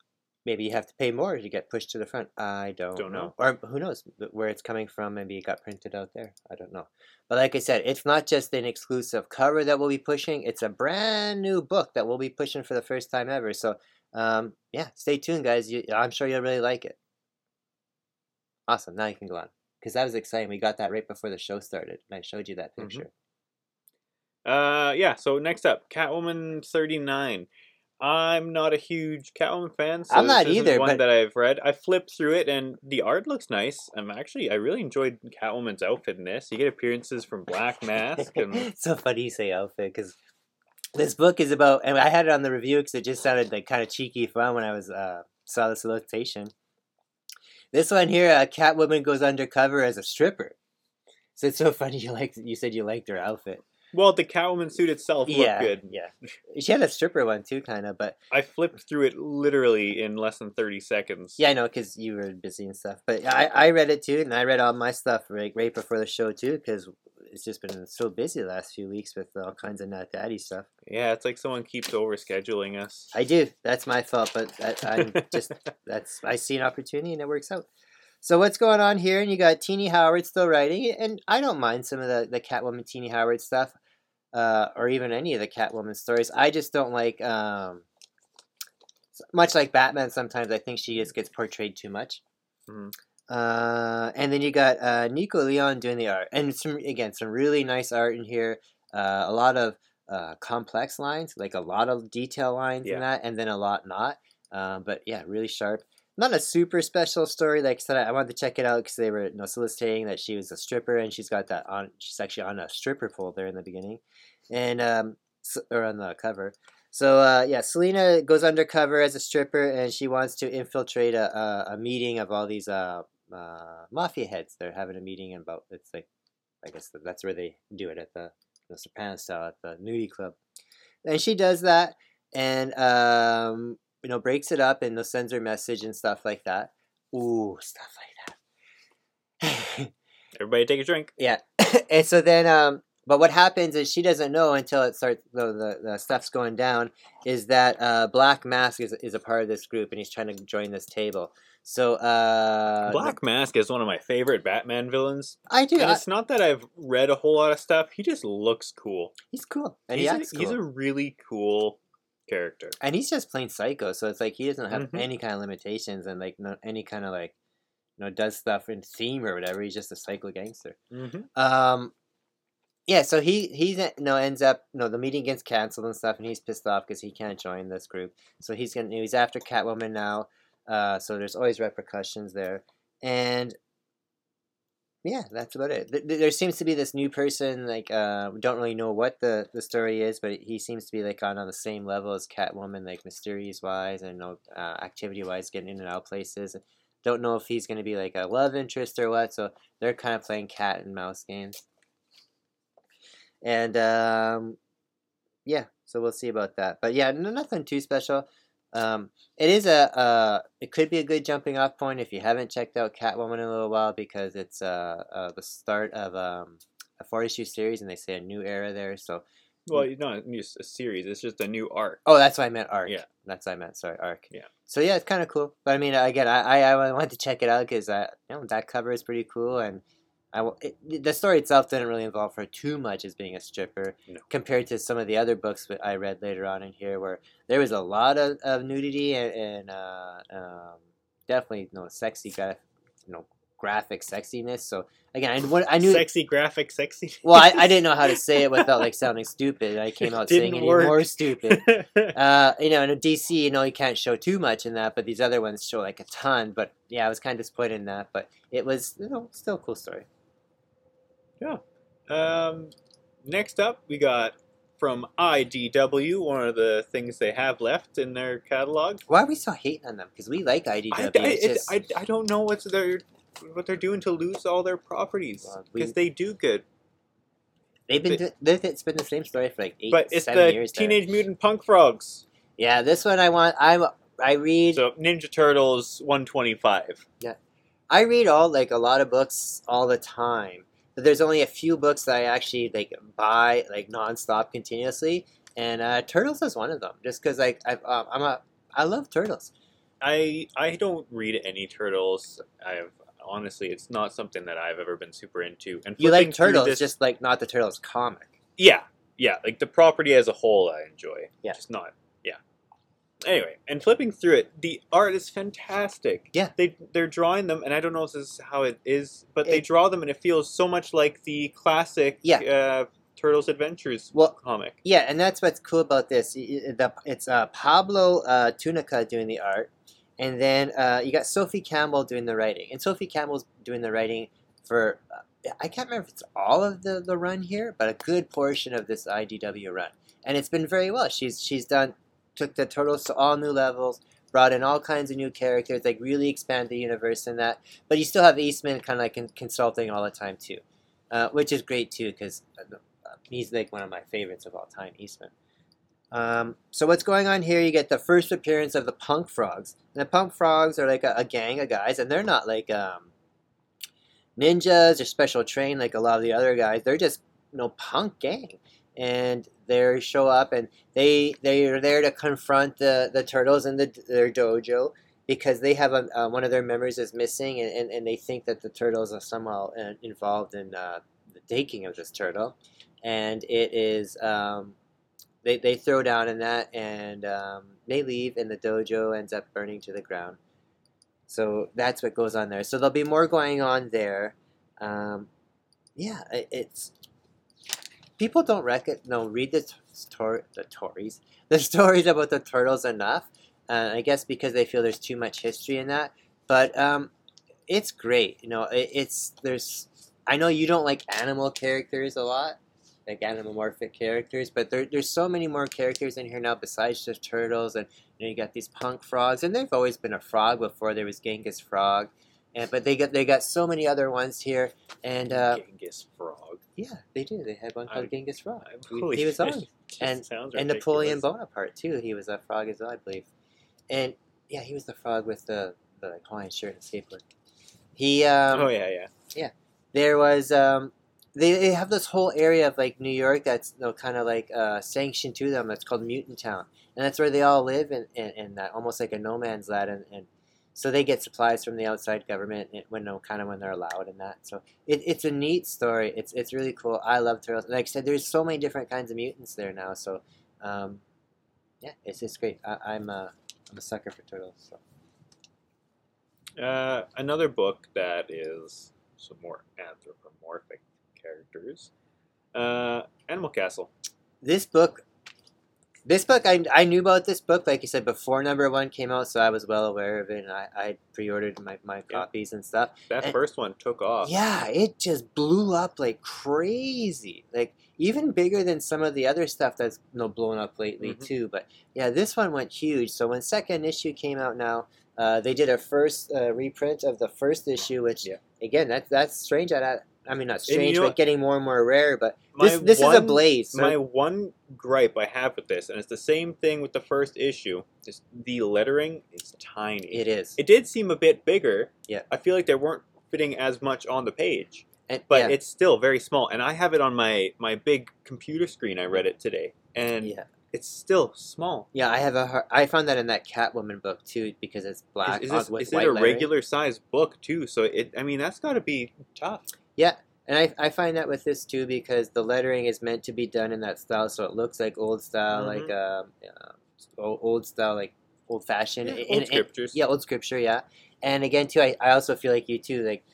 [SPEAKER 2] maybe you have to pay more to get pushed to the front. I don't,
[SPEAKER 1] Don't
[SPEAKER 2] know.
[SPEAKER 1] know.
[SPEAKER 2] Or who knows where it's coming from? Maybe it got printed out there. I don't know. But like I said, it's not just an exclusive cover that we'll be pushing. It's a brand new book that we'll be pushing for the first time ever. So um, yeah, stay tuned, guys. You, I'm sure you'll really like it. Awesome. Now you can go on because that was exciting. We got that right before the show started, and I showed you that
[SPEAKER 1] Mhm.
[SPEAKER 2] picture.
[SPEAKER 1] Uh, yeah. So next up, Catwoman thirty nine. I'm not a huge Catwoman fan. So
[SPEAKER 2] I'm not either,
[SPEAKER 1] One
[SPEAKER 2] but-
[SPEAKER 1] that I've read. I flipped through it, and the art looks nice. I'm actually I really enjoyed Catwoman's outfit in this. You get appearances from Black Mask and
[SPEAKER 2] it's so funny you say outfit because this book is about, and I had it on the review because it just sounded like kind of cheeky fun when I was uh, saw the solicitation. This one here, uh, Catwoman goes undercover as a stripper. So it's so funny you liked you said you liked her outfit.
[SPEAKER 1] Well, the Catwoman suit itself looked
[SPEAKER 2] yeah,
[SPEAKER 1] good.
[SPEAKER 2] yeah. She had a stripper one too, kind of, but
[SPEAKER 1] I flipped through it literally in less than thirty seconds.
[SPEAKER 2] yeah, I know because you were busy and stuff. But I I read it too, and I read all my stuff right right before the show too because it's just been so busy the last few weeks with all kinds of Nat Daddy stuff.
[SPEAKER 1] Yeah, it's like someone keeps overscheduling us.
[SPEAKER 2] I do. That's my fault, but that, I'm just that's I see an opportunity and it works out. So what's going on here? And you got Tini Howard still writing, and I don't mind some of the the Catwoman Tini Howard stuff, uh, or even any of the Catwoman stories. I just don't like, um, much like Batman. Sometimes I think she just gets portrayed too much.
[SPEAKER 1] Mhm.
[SPEAKER 2] Uh, and then you got uh, Nico Leon doing the art, and some again some really nice art in here. Uh, a lot of uh, complex lines, like a lot of detail lines
[SPEAKER 1] Yeah.
[SPEAKER 2] in that, and then a lot not. Um, but yeah, really sharp. Not a super special story. Like I said, I wanted to check it out because they were you know, soliciting that she was a stripper, and she's got that on. She's actually on a stripper pole there in the beginning, and um, or on the cover. So uh, yeah, Selina goes undercover as a stripper, and she wants to infiltrate a, a, a meeting of all these uh, uh, mafia heads. They're having a meeting about it's like, I guess that's where they do it at the the Soprano style at the nudie club, and she does that, and um, you know breaks it up and sends her message and stuff like that. Ooh, stuff like that.
[SPEAKER 1] Everybody take a drink.
[SPEAKER 2] Yeah, and so then, um, but what happens is she doesn't know until it starts. The the, the stuff's going down. Is that uh, Black Mask is is a part of this group, and he's trying to join this table. So uh,
[SPEAKER 1] Black Mask is one of my favorite Batman villains.
[SPEAKER 2] I do.
[SPEAKER 1] And
[SPEAKER 2] I,
[SPEAKER 1] it's not that I've read a whole lot of stuff. He just looks cool.
[SPEAKER 2] he's cool, and
[SPEAKER 1] he's,
[SPEAKER 2] he
[SPEAKER 1] a,
[SPEAKER 2] acts
[SPEAKER 1] he's a really cool character.
[SPEAKER 2] and he's just plain psycho. So it's like he doesn't have
[SPEAKER 1] Mhm.
[SPEAKER 2] any kind of limitations, and like no, any kind of like, you know, does stuff in theme or whatever. He's just a psycho gangster.
[SPEAKER 1] Mm-hmm.
[SPEAKER 2] Um, yeah, so he he's you know ends up you know the meeting gets canceled and stuff, and he's pissed off because he can't join this group. So he's gonna he's after Catwoman now. Uh, so there's always repercussions there, and yeah, that's about it. Th- th- there seems to be this new person like uh, we don't really know what the the story is, but he seems to be like on on the same level as Catwoman, like mysterious wise and uh, activity wise, getting in and out places. Don't know if he's gonna be like a love interest or what. So they're kind of playing cat and mouse games and um, yeah, so we'll see about that. But yeah, nothing too special. Um, it is a uh, it could be a good jumping off point if you haven't checked out Catwoman in a little while because it's uh, uh the start of um, a four issue series and they say a new era there. So
[SPEAKER 1] Well, it's not a series. It's just a new arc.
[SPEAKER 2] oh, that's what I meant arc.
[SPEAKER 1] Yeah.
[SPEAKER 2] that's what I meant. Sorry, arc.
[SPEAKER 1] Yeah.
[SPEAKER 2] So yeah, it's kind of cool. But I mean, again, I I, I wanted to check it out because uh, you know that cover is pretty cool and. I, w- it, the story itself didn't really involve her too much as being a stripper
[SPEAKER 1] No.
[SPEAKER 2] compared to some of the other books that I read later on in here, where there was a lot of, of nudity and, and uh, um, definitely you know sexy, gra- you know, graphic sexiness. So again, I, what, I knew.
[SPEAKER 1] sexy graphic, sexy.
[SPEAKER 2] Well, I, I didn't know how to say it without like sounding stupid. I came out saying it
[SPEAKER 1] work.
[SPEAKER 2] more stupid. Uh, you know, in a DC, you know, you can't show too much in that, but these other ones show like a ton. But yeah, I was kind of disappointed in that, but it was, you know, still a cool story.
[SPEAKER 1] Um, next up, we got from IDW, one of the things they have left in their catalog.
[SPEAKER 2] Why are we so hating on them? Because we like IDW.
[SPEAKER 1] I, I, it-
[SPEAKER 2] just,
[SPEAKER 1] I, I don't know what they're what they're doing to lose all their properties
[SPEAKER 2] Well,
[SPEAKER 1] because they do good.
[SPEAKER 2] they've been, do- it's been the same story for like eight,
[SPEAKER 1] But it's
[SPEAKER 2] seven
[SPEAKER 1] the
[SPEAKER 2] years.
[SPEAKER 1] Teenage Mutant Punk Frogs.
[SPEAKER 2] Yeah, this one I want. I I read.
[SPEAKER 1] So Ninja Turtles 125.
[SPEAKER 2] Yeah, I read all like a lot of books all the time, but there's only a few books that I actually like buy like nonstop continuously, and uh, Turtles is one of them. Just because like I've, um, I'm a I love turtles.
[SPEAKER 1] I I don't read any turtles. I've honestly, it's not something that I've ever been super into. And
[SPEAKER 2] You like turtles,
[SPEAKER 1] this-
[SPEAKER 2] just like not the turtles comic.
[SPEAKER 1] yeah, yeah, like the property as a whole, I enjoy.
[SPEAKER 2] Yeah.
[SPEAKER 1] just not. Anyway, and flipping through it, the art is fantastic.
[SPEAKER 2] Yeah.
[SPEAKER 1] they they're drawing them, and I don't know if this is how it is, but they
[SPEAKER 2] It-
[SPEAKER 1] draw them, and it feels so much like the classic.
[SPEAKER 2] Yeah.
[SPEAKER 1] Uh, Turtles Adventures
[SPEAKER 2] Well,
[SPEAKER 1] comic.
[SPEAKER 2] Yeah, and that's what's cool about this. Y- y- the- It's uh, Pablo uh, Tunica doing the art, and then uh, you got Sophie Campbell doing the writing. And Sophie Campbell's doing the writing for uh, I can't remember if it's all of the, the run here, but a good portion of this IDW run, and it's been very well. She's she's done took the turtles to all new levels, brought in all kinds of new characters, like really expand the universe in that. But you still have Eastman kind of like con- consulting all the time too, uh, which is great too because he's like one of my favorites of all time, Eastman. Um, so what's going on here? You get the first appearance of the Punk Frogs. And the Punk Frogs are like a, a gang of guys, and they're not like um, ninjas or special trained like a lot of the other guys. They're just you know punk gang, and they show up and they they are there to confront the the turtles in the, their dojo because they have a, uh, one of their members is missing, and, and, and they think that the turtles are somehow uh, involved in uh, the taking of this turtle, and it is. Um, they, they throw down in that and um, they leave and the dojo ends up burning to the ground. So that's what goes on there. So there'll be more going on there. Um, yeah it, it's people don't reckon no read the story the stories the stories about the turtles enough uh, i guess because they feel there's too much history in that but um, it's great you know it, it's there's i know you don't like animal characters a lot like animomorphic characters, but there, there's so many more characters in here now besides just turtles, and you know you got these punk frogs, and they've always been a frog before there was Genghis Frog, and but they got they got so many other ones here, and uh,
[SPEAKER 1] Genghis Frog.
[SPEAKER 2] yeah, they do. They had one called
[SPEAKER 1] I-
[SPEAKER 2] Genghis Frog. He- he was on, and and Napoleon. Bonaparte too. He was a frog as well, I believe, and yeah, he was the frog with the the Hawaiian shirt and skateboard. He um,
[SPEAKER 1] oh yeah, yeah, yeah.
[SPEAKER 2] there was um they, they have this whole area of like New York that's you know, kind of like uh, sanctioned to them. That's called Mutant Town, and that's where they all live in, in, in that almost like a no man's land, and, and so they get supplies from the outside government when no kind of when they're allowed and that. So it, it's a neat story. It's it's really cool. I love turtles. Like I said, there's so many different kinds of mutants there now. So um, yeah, it's just great. I, I'm a I'm a sucker for turtles. So.
[SPEAKER 1] Uh, another book that is some more anthropomorphic characters. Uh, Animal Castle.
[SPEAKER 2] this book this book I, I knew about this book like you said before number one came out so i was well aware of it and i, I pre-ordered my, my
[SPEAKER 1] Yeah.
[SPEAKER 2] copies and stuff
[SPEAKER 1] That
[SPEAKER 2] And-
[SPEAKER 1] first one took off.
[SPEAKER 2] yeah it just blew up like crazy like even bigger than some of the other stuff that's you know, blown up lately
[SPEAKER 1] Mhm.
[SPEAKER 2] too but yeah this one went huge so when second issue came out now uh, they did a first uh, reprint of the first issue which
[SPEAKER 1] Yeah.
[SPEAKER 2] again that, that's strange I, I- mean not
[SPEAKER 1] you
[SPEAKER 2] strange
[SPEAKER 1] know
[SPEAKER 2] but getting more and more rare but this, this is a blaze so-
[SPEAKER 1] My one gripe I have with this, and it's the same thing with the first issue, is the lettering is tiny.
[SPEAKER 2] it is
[SPEAKER 1] It did seem a bit bigger.
[SPEAKER 2] Yeah.
[SPEAKER 1] I feel like they weren't fitting as much on the page,
[SPEAKER 2] And-
[SPEAKER 1] but
[SPEAKER 2] yeah.
[SPEAKER 1] it's still very small. And I have it on my my big computer screen. I read it today, and
[SPEAKER 2] yeah
[SPEAKER 1] it's still small.
[SPEAKER 2] Yeah, I have a. Hard, I found that in that Catwoman book too because it's black.
[SPEAKER 1] Is, is this, is it a
[SPEAKER 2] lettering.
[SPEAKER 1] regular size book too? So it, I mean, that's got to be tough.
[SPEAKER 2] Yeah, and I, I find that with this too because the lettering is meant to be done in that style, so it looks like old style,
[SPEAKER 1] Mhm.
[SPEAKER 2] like um, uh, old style, like old fashioned.
[SPEAKER 1] Yeah, old scriptures.
[SPEAKER 2] Yeah, old scripture. Yeah, and again too, I, I also feel like you too. Like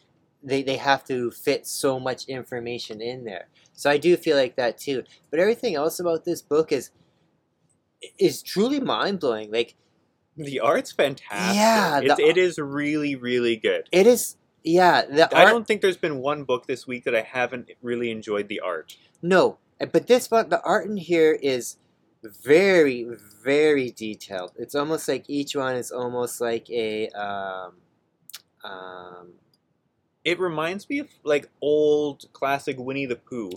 [SPEAKER 2] they, they have to fit so much information in there. So I do feel like that too. But everything else about this book is is truly mind blowing. Like
[SPEAKER 1] The art's fantastic.
[SPEAKER 2] Yeah, the-
[SPEAKER 1] it is really, really good.
[SPEAKER 2] it is yeah, the
[SPEAKER 1] I
[SPEAKER 2] art
[SPEAKER 1] don't think there's been one book this week that I haven't really enjoyed the art.
[SPEAKER 2] No, uh, but this one, the art in here is very, very detailed. It's almost like each one is almost like a, um, um,
[SPEAKER 1] It reminds me of like old classic Winnie the Pooh,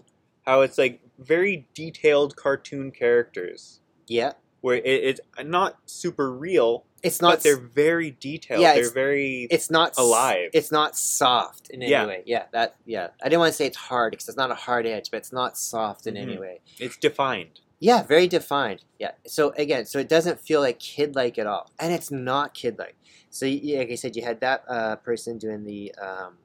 [SPEAKER 1] how it's like very detailed cartoon characters
[SPEAKER 2] yeah.
[SPEAKER 1] where it, it's not super real,
[SPEAKER 2] It's
[SPEAKER 1] but
[SPEAKER 2] not.
[SPEAKER 1] they're very detailed.
[SPEAKER 2] Yeah,
[SPEAKER 1] they're very
[SPEAKER 2] It's not
[SPEAKER 1] alive.
[SPEAKER 2] It's not soft in any
[SPEAKER 1] Yeah.
[SPEAKER 2] way. Yeah, that. Yeah, I didn't want to say it's hard because it's not a hard edge, but it's not soft in any
[SPEAKER 1] Mhm.
[SPEAKER 2] way.
[SPEAKER 1] it's defined.
[SPEAKER 2] Yeah, very defined. Yeah. So again, so it doesn't feel like kid-like at all, and it's not kid-like. So y- like I said, you had that uh, person doing the um,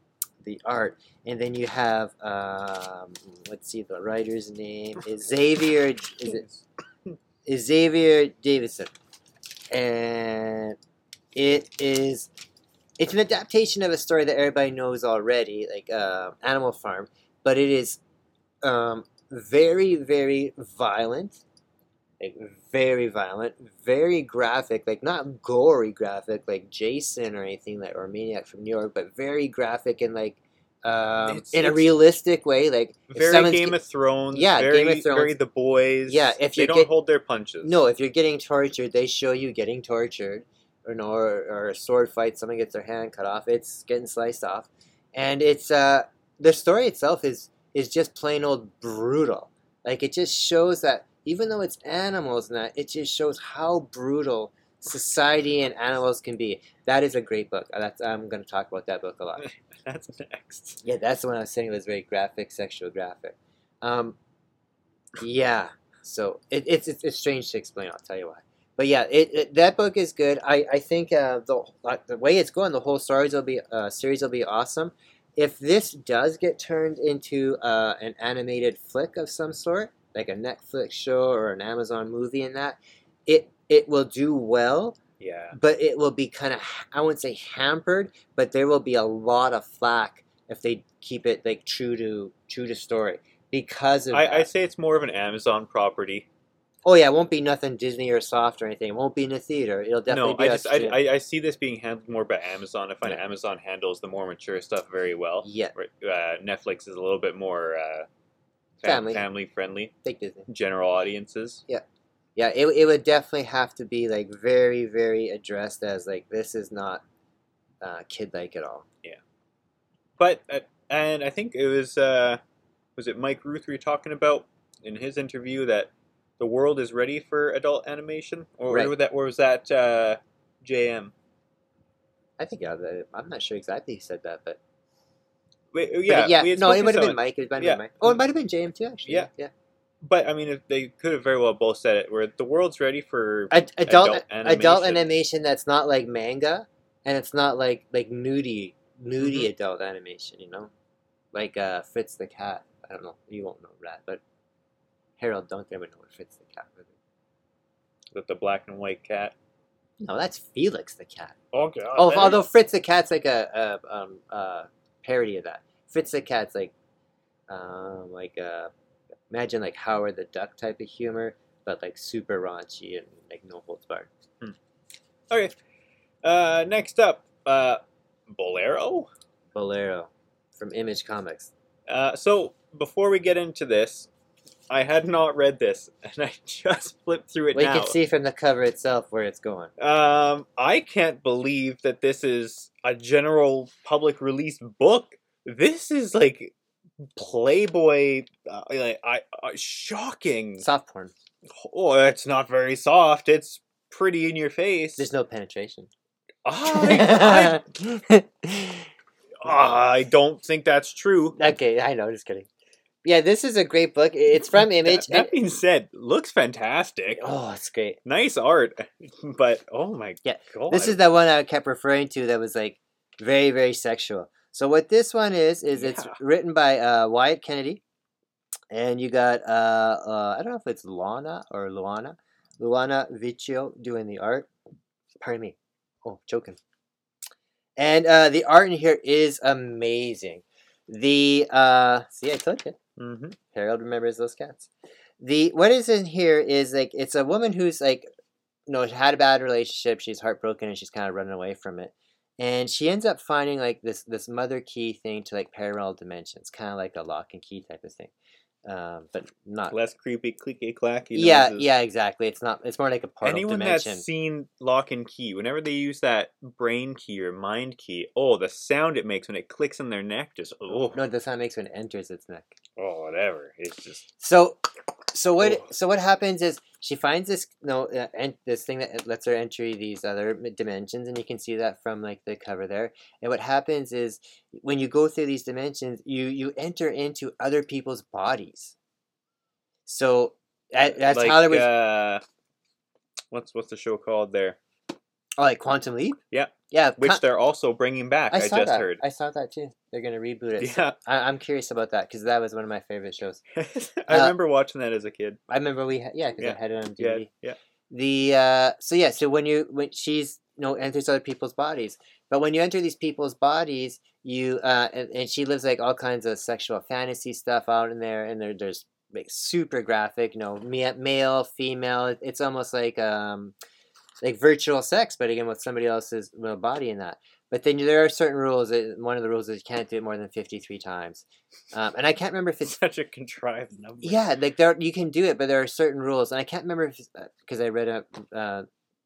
[SPEAKER 2] the art, and then you have um, let's see, the writer's name is Xavier. Is it is Xavier Dorison, and it is it's an adaptation of a story that everybody knows already, like uh, Animal Farm, but it is um, very very violent, like very violent, very graphic, like not gory graphic like Jason or anything like or Maniac from New York, but very graphic and like. Um,
[SPEAKER 1] It's-
[SPEAKER 2] in a realistic way, like
[SPEAKER 1] Very Game of Thrones.
[SPEAKER 2] Yeah,
[SPEAKER 1] very,
[SPEAKER 2] Game of Thrones.
[SPEAKER 1] Very The Boys.
[SPEAKER 2] Yeah, if
[SPEAKER 1] they
[SPEAKER 2] you
[SPEAKER 1] don't
[SPEAKER 2] get-
[SPEAKER 1] hold their punches.
[SPEAKER 2] No, if you're getting tortured, they show you getting tortured, or no, or, or a sword fight, someone gets their hand cut off, it's getting sliced off, and it's uh the story itself is is just plain old brutal. Like it just shows that even though it's animals and that, it just shows how brutal society and animals can be. That is a great book. That's I'm going to talk about that book a lot.
[SPEAKER 1] That's next.
[SPEAKER 2] Yeah, that's the one I was saying was very graphic, sexual graphic. Um, yeah, so it, it's, it's it's strange to explain. I'll tell you why. But yeah, it, it that book is good. I I think uh, the like, the way it's going, the whole series will be uh, series will be awesome. If this does get turned into uh, an animated flick of some sort, like a Netflix show or an Amazon movie, in that, it it will do well
[SPEAKER 1] Yeah.
[SPEAKER 2] but it will be kind of I wouldn't say hampered, but there will be a lot of flack if they keep it like true to true to story because of.
[SPEAKER 1] I, I say it's more of an Amazon property.
[SPEAKER 2] oh yeah, it won't be nothing Disney or soft or anything. It won't be in a theater. It'll definitely
[SPEAKER 1] no,
[SPEAKER 2] be
[SPEAKER 1] I just I. I, I see this being handled more by Amazon. I find
[SPEAKER 2] Yeah.
[SPEAKER 1] Amazon handles the more mature stuff very well.
[SPEAKER 2] yeah,
[SPEAKER 1] Uh, Netflix is a little bit more uh,
[SPEAKER 2] Family.
[SPEAKER 1] family friendly,
[SPEAKER 2] take Disney.
[SPEAKER 1] general audiences.
[SPEAKER 2] Yeah, it it would definitely have to be like very very addressed as like this is not uh, kid like at all.
[SPEAKER 1] Yeah, but uh, and I think it was uh, was it Mike Ruth we were talking about in his interview that the world is ready for adult animation, or
[SPEAKER 2] Right.
[SPEAKER 1] was that or was that uh, JM?
[SPEAKER 2] I think yeah, I'm not sure exactly who said that, but
[SPEAKER 1] Wait,
[SPEAKER 2] but
[SPEAKER 1] yeah,
[SPEAKER 2] yeah, no, it would have been Mike. It might have
[SPEAKER 1] Yeah.
[SPEAKER 2] been Mike. Oh, it might have been JM too, actually.
[SPEAKER 1] Yeah.
[SPEAKER 2] yeah.
[SPEAKER 1] But I mean, if they could have very well both said it. Where the world's ready for
[SPEAKER 2] Ad- adult
[SPEAKER 1] Adult
[SPEAKER 2] adult animation.
[SPEAKER 1] animation.
[SPEAKER 2] that's not like manga and it's not like like nudie nudie
[SPEAKER 1] Mhm.
[SPEAKER 2] adult animation you know like uh fritz the cat i don't know you won't know that but harold don't ever know what fritz the cat is
[SPEAKER 1] with the black and white cat.
[SPEAKER 2] no that's felix the cat
[SPEAKER 1] Oh god!
[SPEAKER 2] oh although fritz the cat's like a, a um uh parody of that fritz the cat's like um like uh imagine like howard the duck type of humor but like super raunchy and like no holds barred
[SPEAKER 1] okay. Uh, next up, uh, Bolero.
[SPEAKER 2] bolero from image comics
[SPEAKER 1] Uh, so before we get into this, I had not read this, and I just flipped through it
[SPEAKER 2] Well, can see from the cover itself where it's going.
[SPEAKER 1] Um, I can't believe that this is a general public release book. This is like Playboy, uh, like I uh, shocking.
[SPEAKER 2] Soft porn.
[SPEAKER 1] Oh, it's not very soft. It's pretty in your face.
[SPEAKER 2] There's no penetration.
[SPEAKER 1] I, I, I don't think that's true.
[SPEAKER 2] okay, I know, just kidding. Yeah, this is a great book. It's from Image.
[SPEAKER 1] That, that being said, looks fantastic.
[SPEAKER 2] oh, it's great.
[SPEAKER 1] Nice art, but oh my
[SPEAKER 2] Yeah,
[SPEAKER 1] god!
[SPEAKER 2] This is the one I kept referring to that was like very, very sexual. So what this one is is it's written by uh, Wyatt Kennedy, and you got uh, uh, I don't know if it's Luana or Luana, Luana Vecchio doing the art. Pardon me. Oh, choking. And uh, the art in here is amazing. The uh, see, I told you.
[SPEAKER 1] hmm
[SPEAKER 2] Harold remembers those cats. The what is in here is like it's a woman who's like, you know, had a bad relationship. She's heartbroken and she's kind of running away from it, and she ends up finding like this this mother key thing to like parallel dimensions, kind of like a lock and key type of thing, um, but not.
[SPEAKER 1] Less creepy, clicky clacky.
[SPEAKER 2] yeah,
[SPEAKER 1] noises.
[SPEAKER 2] yeah, exactly. It's not. It's more like a portal
[SPEAKER 1] Anyone
[SPEAKER 2] dimension.
[SPEAKER 1] that's seen Locke and Key, whenever they use that brain key or mind key, oh, the sound it makes when it clicks in their neck, just oh,
[SPEAKER 2] No, the sound makes when it enters its neck.
[SPEAKER 1] Oh, whatever. It's just
[SPEAKER 2] So, so what? So what happens is she finds this no uh, and this thing that lets her enter these other dimensions, and you can see that from like the cover there. And what happens is when you go through these dimensions, you you enter into other people's bodies. So that, that's
[SPEAKER 1] like,
[SPEAKER 2] how there was.
[SPEAKER 1] Uh, what's what's the show called there?
[SPEAKER 2] oh, like Quantum Leap.
[SPEAKER 1] Yeah.
[SPEAKER 2] Yeah.
[SPEAKER 1] Which
[SPEAKER 2] Con-
[SPEAKER 1] they're also bringing back.
[SPEAKER 2] I
[SPEAKER 1] I, just
[SPEAKER 2] that.
[SPEAKER 1] heard.
[SPEAKER 2] I saw that too. They're gonna reboot it. So
[SPEAKER 1] Yeah,
[SPEAKER 2] I, I'm curious about that because that was one of my favorite shows.
[SPEAKER 1] I
[SPEAKER 2] Uh,
[SPEAKER 1] remember watching that as a kid.
[SPEAKER 2] I remember we had yeah because
[SPEAKER 1] Yeah.
[SPEAKER 2] I had it on
[SPEAKER 1] Yeah,
[SPEAKER 2] DVD.
[SPEAKER 1] yeah.
[SPEAKER 2] the uh so yeah so when you when she's you know enters other people's bodies but when you enter these people's bodies you uh and, and she lives like all kinds of sexual fantasy stuff out in there and there there's like super graphic you know male female it's almost like um like virtual sex but again with somebody else's body in that but then there are certain rules that one of the rules is you can't do it more than 53 times um, and i can't remember if it's
[SPEAKER 1] such a contrived number.
[SPEAKER 2] yeah, like there you can do it, but there are certain rules, and I can't remember because I read it uh,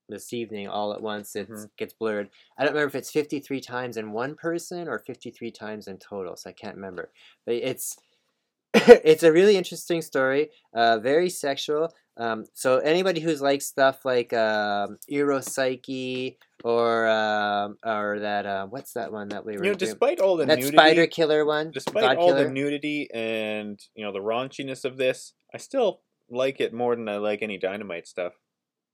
[SPEAKER 2] this evening all at once. It
[SPEAKER 1] Mhm.
[SPEAKER 2] gets blurred. I don't remember if it's fifty three times in one person or fifty three times in total. So I can't remember. But it's it's a really interesting story. Uh, very sexual. Um, so anybody who's like stuff like um, Euro Psyche or um, or that uh, what's that one that we were You
[SPEAKER 1] know,
[SPEAKER 2] doing?
[SPEAKER 1] despite all the
[SPEAKER 2] that
[SPEAKER 1] nudity,
[SPEAKER 2] spider killer one.
[SPEAKER 1] despite
[SPEAKER 2] God
[SPEAKER 1] all
[SPEAKER 2] killer.
[SPEAKER 1] the nudity and you know the raunchiness of this, I still like it more than I like any dynamite stuff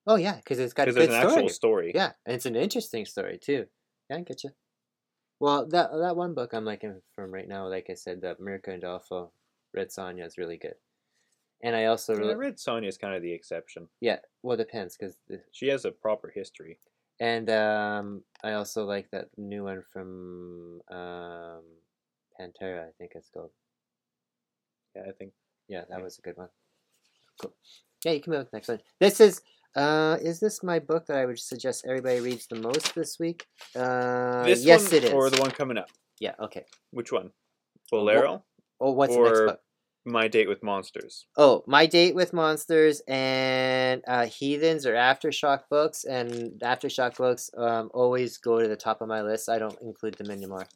[SPEAKER 2] oh yeah, because it's got a
[SPEAKER 1] because there's an
[SPEAKER 2] story.
[SPEAKER 1] actual story.
[SPEAKER 2] Yeah, and it's an interesting story too. Yeah, I get you. Well, that that one book I'm liking from right now, like I said, the Mirka Andolfo, Red Sonja is really good. And I also
[SPEAKER 1] I
[SPEAKER 2] really,
[SPEAKER 1] Red Sonja's kind of the exception.
[SPEAKER 2] yeah, well, it depends because,
[SPEAKER 1] She has a proper history.
[SPEAKER 2] and um, I also like that new one from um, Pantera, I think it's called.
[SPEAKER 1] Yeah, I think.
[SPEAKER 2] Yeah, that
[SPEAKER 1] Yeah.
[SPEAKER 2] was a good one. Cool. Yeah, you can move to the next one. This is, uh, is this my book that I would suggest everybody reads the most this week? Uh,
[SPEAKER 1] This
[SPEAKER 2] yes, it is.
[SPEAKER 1] or the one coming up.
[SPEAKER 2] Yeah. Okay.
[SPEAKER 1] Which one? Bolero.
[SPEAKER 2] Oh, what's the next book?
[SPEAKER 1] My Date with Monsters.
[SPEAKER 2] Oh, My Date with Monsters and uh, Heathens or Aftershock books. And Aftershock books um, always go to the top of my list. I don't include them anymore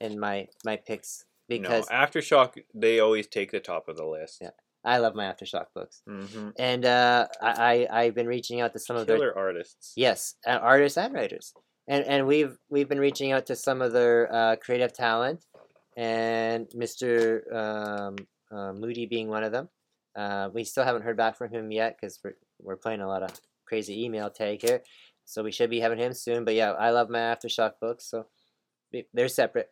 [SPEAKER 2] in my, my picks because
[SPEAKER 1] no, Aftershock. They always take the top of the list.
[SPEAKER 2] Yeah. I love my Aftershock books.
[SPEAKER 1] Mm-hmm.
[SPEAKER 2] And uh, I, I, I've been reaching out to some of their
[SPEAKER 1] Killer artists.
[SPEAKER 2] Yes, uh, artists and writers, and and we've we've been reaching out to some of their uh, creative talent, and Mr. Um, uh, Moody being one of them. Uh, we still haven't heard back from him yet because we're we're playing a lot of crazy email tag here, so we should be having him soon. But yeah, I love my aftershock books, so they- they're separate.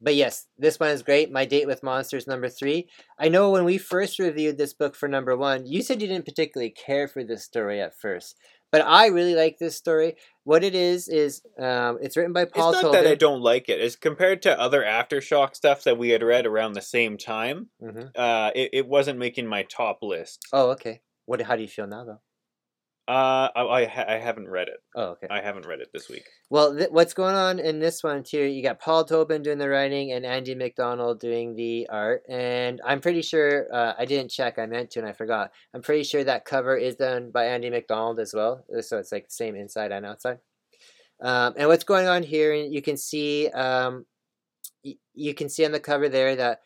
[SPEAKER 2] But yes, this one is great. My Date with Monsters number three. I know when we first reviewed this book for number one, you said you didn't particularly care for this story at first. But I really like this story. What it is is um, it's written by Paul
[SPEAKER 1] it's not
[SPEAKER 2] Tobin.
[SPEAKER 1] that I don't like it. It's compared to other Aftershock stuff that we had read around the same time.
[SPEAKER 2] hmm
[SPEAKER 1] Uh, it, it wasn't making my top list.
[SPEAKER 2] Oh, okay. What? How do you feel now, though?
[SPEAKER 1] Uh, I I, ha- I haven't read it.
[SPEAKER 2] Oh, okay.
[SPEAKER 1] I haven't read it this week.
[SPEAKER 2] Well, th- what's going on in this one too? You got Paul Tobin doing the writing and Andy McDonald doing the art, and I'm pretty sure uh, I didn't check. I meant to, and I forgot. I'm pretty sure that cover is done by Andy McDonald as well, uh, so it's like the same inside and outside. Um, and what's going on here? And You can see, um, y- you can see on the cover there that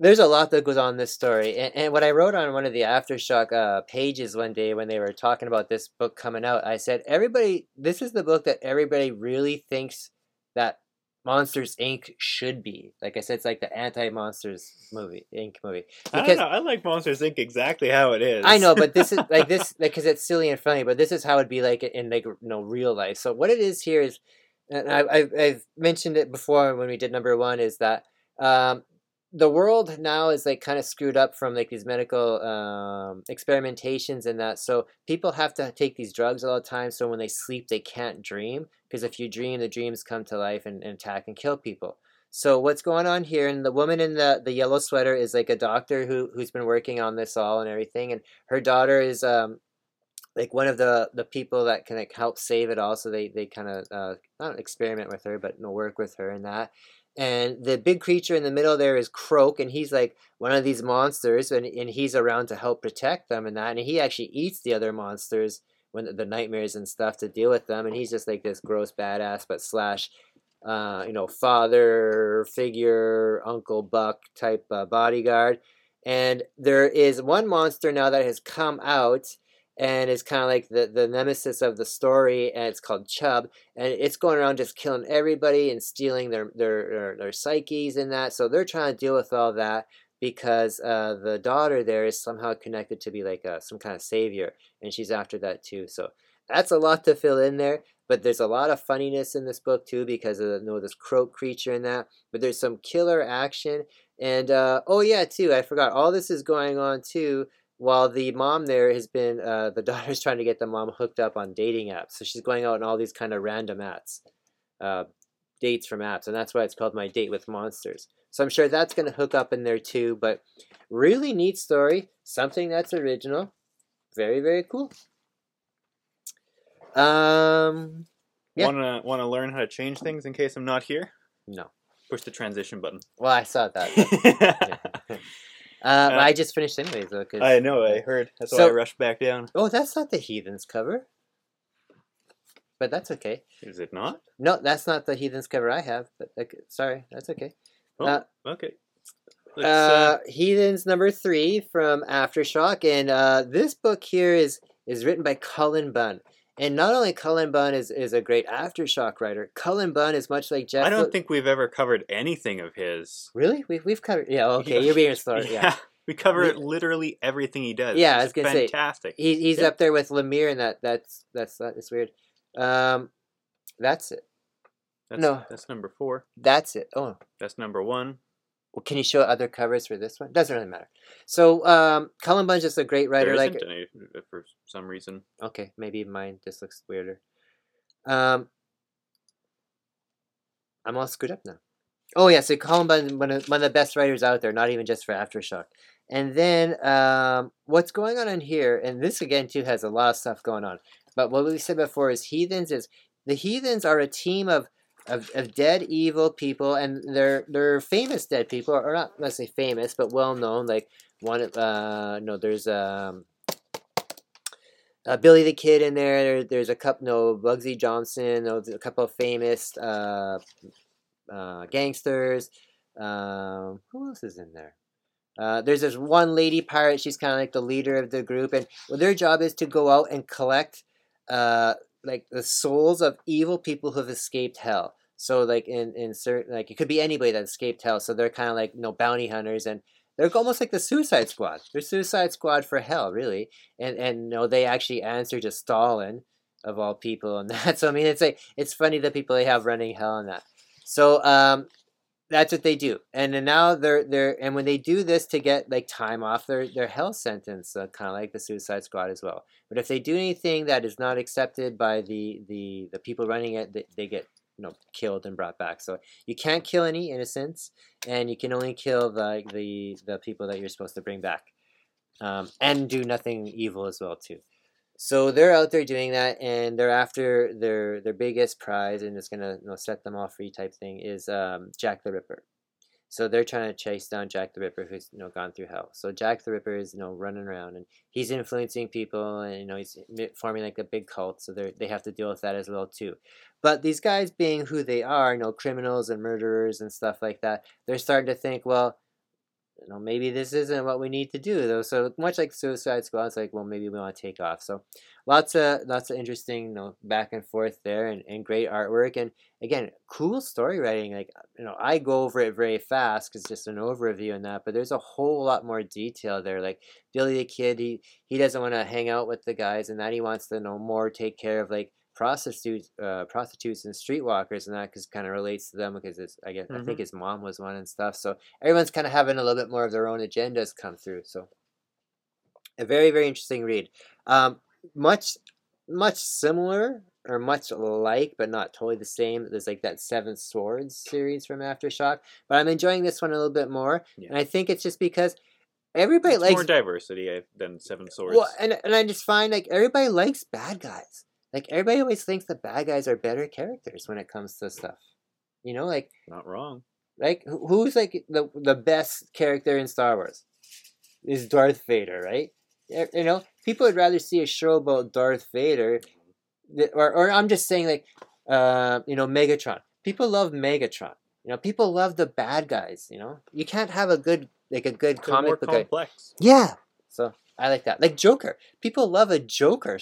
[SPEAKER 2] there's a lot that goes on in this story. And, and what I wrote on one of the Aftershock uh, pages one day when they were talking about this book coming out, I said, everybody, this is the book that everybody really thinks that Monsters Inc. should be. Like I said, it's like the anti-Monsters movie, Inc. movie.
[SPEAKER 1] I don't know. I like Monsters Inc. exactly how it is.
[SPEAKER 2] I know, but this is like this because it's silly and funny. But this is how it'd be like in like you know real life. So what it is here is, and I, I've I've mentioned it before when we did number one is that um, the world now is like kind of screwed up from like these medical um, experimentations and that. So people have to take these drugs all the time. So when they sleep, they can't dream because if you dream, the dreams come to life and, and attack and kill people. So what's going on here? And the woman in the, the yellow sweater is like a doctor who who's been working on this all and everything. And her daughter is um like one of the the people that can like help save it all. So they they kind of uh, not experiment with her, but work with her and that. And the big creature in the middle there is Croak, and he's like one of these monsters, and, and he's around to help protect them and that. And he actually eats the other monsters when the, the nightmares and stuff to deal with them. And he's just like this gross badass, but slash uh, you know, father figure, Uncle Buck type uh, bodyguard. And there is one monster now that has come out and it's kind of like the, the nemesis of the story and it's called Chub and it's going around just killing everybody and stealing their their their, their psyches and that so they're trying to deal with all that because uh, the daughter there is somehow connected to be like a, some kind of savior and she's after that too so that's a lot to fill in there but there's a lot of funniness in this book too because of you know this croak creature and that. But there's some killer action and uh, oh yeah too I forgot all this is going on too while the mom there has been uh, the daughter's trying to get the mom hooked up on dating apps so she's going out on all these kind of random apps uh, dates from apps and that's why it's called my date with monsters so i'm sure that's going to hook up in there too but really neat story something that's original very very cool um, yeah.
[SPEAKER 1] Wanna wanna learn how to change things in case I'm not here?
[SPEAKER 2] No.
[SPEAKER 1] Push the transition button.
[SPEAKER 2] Well, I saw that. uh, uh, I just finished anyways though. Cause,
[SPEAKER 1] I know. I heard. That's so, why I rushed back down.
[SPEAKER 2] Oh, that's not the Heathens cover. But that's okay.
[SPEAKER 1] Is it not?
[SPEAKER 2] No, that's not the Heathens cover I have. But okay, sorry, that's okay.
[SPEAKER 1] Oh, uh, okay.
[SPEAKER 2] Uh, uh, Heathens number three from Aftershock, and uh, this book here is is written by Cullen Bunn. And not only Cullen Bunn is, is a great aftershock writer, Cullen Bunn is much like Jeff.
[SPEAKER 1] I don't think we've ever covered anything of his.
[SPEAKER 2] Really? We've, we've covered. Yeah, okay, you're being smart. Yeah. yeah.
[SPEAKER 1] We cover we, literally everything he does.
[SPEAKER 2] Yeah, I was gonna
[SPEAKER 1] fantastic. say fantastic.
[SPEAKER 2] He, he's yeah. up there with Lemire, and that that's that's that's weird. Um, that's it.
[SPEAKER 1] That's,
[SPEAKER 2] no,
[SPEAKER 1] that's number four.
[SPEAKER 2] That's it. Oh,
[SPEAKER 1] that's number one.
[SPEAKER 2] Well, can you show other covers for this one? Doesn't really matter. So, um, Cullen Bunn's just a great writer.
[SPEAKER 1] There
[SPEAKER 2] like
[SPEAKER 1] any, uh, for some reason.
[SPEAKER 2] Okay, maybe mine just looks weirder. Um, I'm all screwed up now. Oh yeah, so Cullen Bunn, one of, one of the best writers out there, not even just for Aftershock. And then um, what's going on in here, and this again too has a lot of stuff going on. But what we said before is Heathens is the Heathens are a team of of, of dead evil people, and they're they're famous dead people, or not necessarily famous, but well known. Like one, uh, no, there's um, uh, Billy the Kid in there. there. There's a couple, no, Bugsy Johnson. No, a couple of famous uh, uh, gangsters. Um, who else is in there? Uh, there's this one lady pirate. She's kind of like the leader of the group, and well, their job is to go out and collect uh, like the souls of evil people who have escaped hell. So like in in certain like it could be anybody that escaped hell. So they're kind of like you know bounty hunters and they're almost like the Suicide Squad. They're Suicide Squad for hell, really. And and you know they actually answer to Stalin of all people and that. So I mean it's like it's funny the people they have running hell and that. So um that's what they do and then now they're they're and when they do this to get like time off their their hell sentence uh, kind of like the suicide squad as well but if they do anything that is not accepted by the the the people running it they, they get you know killed and brought back so you can't kill any innocents and you can only kill the the the people that you're supposed to bring back um, and do nothing evil as well too so they're out there doing that, and they're after their their biggest prize, and it's gonna you know, set them all free type thing is um, Jack the Ripper. So they're trying to chase down Jack the Ripper, who's you know gone through hell. So Jack the Ripper is you know running around, and he's influencing people, and you know he's forming like a big cult. So they they have to deal with that as well too. But these guys, being who they are, you know, criminals and murderers and stuff like that, they're starting to think, well, you know, maybe this isn't what we need to do though. So much like Suicide Squad, it's like, well, maybe we want to take off. So lots of lots of interesting, you know, back and forth there, and, and great artwork, and again, cool story writing. Like you know, I go over it very fast because it's just an overview and that, but there's a whole lot more detail there. Like Billy the Kid, he he doesn't want to hang out with the guys, and that he wants to know more take care of like prostitutes, uh, prostitutes and streetwalkers, and that because kind of relates to them because it's I guess I
[SPEAKER 1] Mhm.
[SPEAKER 2] think his mom was one and stuff. So everyone's kind of having a little bit more of their own agendas come through. So a very very interesting read. Um, much much similar or much like, but not totally the same. There's like that Seven Swords series from AfterShock, but I'm enjoying this one a little bit more,
[SPEAKER 1] Yeah.
[SPEAKER 2] and I think it's just because everybody
[SPEAKER 1] It's
[SPEAKER 2] likes
[SPEAKER 1] more diversity eh, than Seven Swords.
[SPEAKER 2] well, and and I just find like everybody likes bad guys. Like everybody always thinks the bad guys are better characters when it comes to stuff. You know, like
[SPEAKER 1] Not wrong.
[SPEAKER 2] like who's like the the best character in Star Wars? Is Darth Vader, right? You know, people would rather see a show about Darth Vader, or or I'm just saying like, uh, you know, Megatron. People love Megatron. You know, people love the bad guys. You know, you can't have a good like a good
[SPEAKER 1] They're more
[SPEAKER 2] comic book. guy-
[SPEAKER 1] complex.
[SPEAKER 2] yeah. So I like that. Like Joker. People love a Joker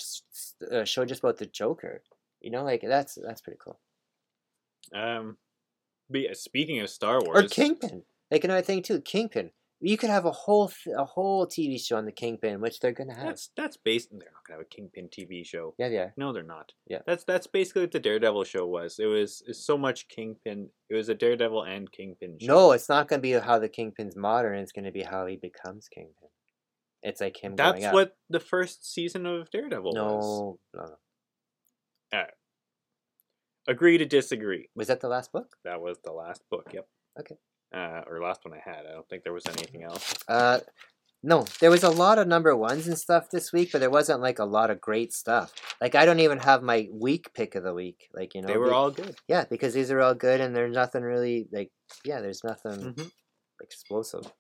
[SPEAKER 2] uh, show just about the Joker. You know, like that's that's pretty cool.
[SPEAKER 1] Um, but yeah, speaking of Star Wars, Or
[SPEAKER 2] Kingpin. Like another thing too, Kingpin. You could have a whole th- a whole TV show on the Kingpin, which they're gonna have.
[SPEAKER 1] that's that's based. They're not gonna have a Kingpin TV show.
[SPEAKER 2] Yeah, yeah.
[SPEAKER 1] No, they're not.
[SPEAKER 2] Yeah.
[SPEAKER 1] That's that's basically what the Daredevil show was. It was it's so much Kingpin. It was a Daredevil and Kingpin show.
[SPEAKER 2] No, it's not gonna be how the Kingpin's modern. It's gonna be how he becomes Kingpin. It's like him
[SPEAKER 1] that's what the first season of Daredevil was.
[SPEAKER 2] No, no, no.
[SPEAKER 1] Agree to disagree.
[SPEAKER 2] Was that the last book?
[SPEAKER 1] That was the last book. Yep.
[SPEAKER 2] Okay.
[SPEAKER 1] Uh, or last one I had. I don't think there was anything else.
[SPEAKER 2] Uh, no, there was a lot of number ones and stuff this week, but there wasn't like a lot of great stuff. Like I don't even have my week pick of the week. Like you know,
[SPEAKER 1] They were
[SPEAKER 2] be-
[SPEAKER 1] all good.
[SPEAKER 2] yeah, because these are all good, and there's nothing really like yeah, there's nothing
[SPEAKER 1] Mhm.
[SPEAKER 2] explosive.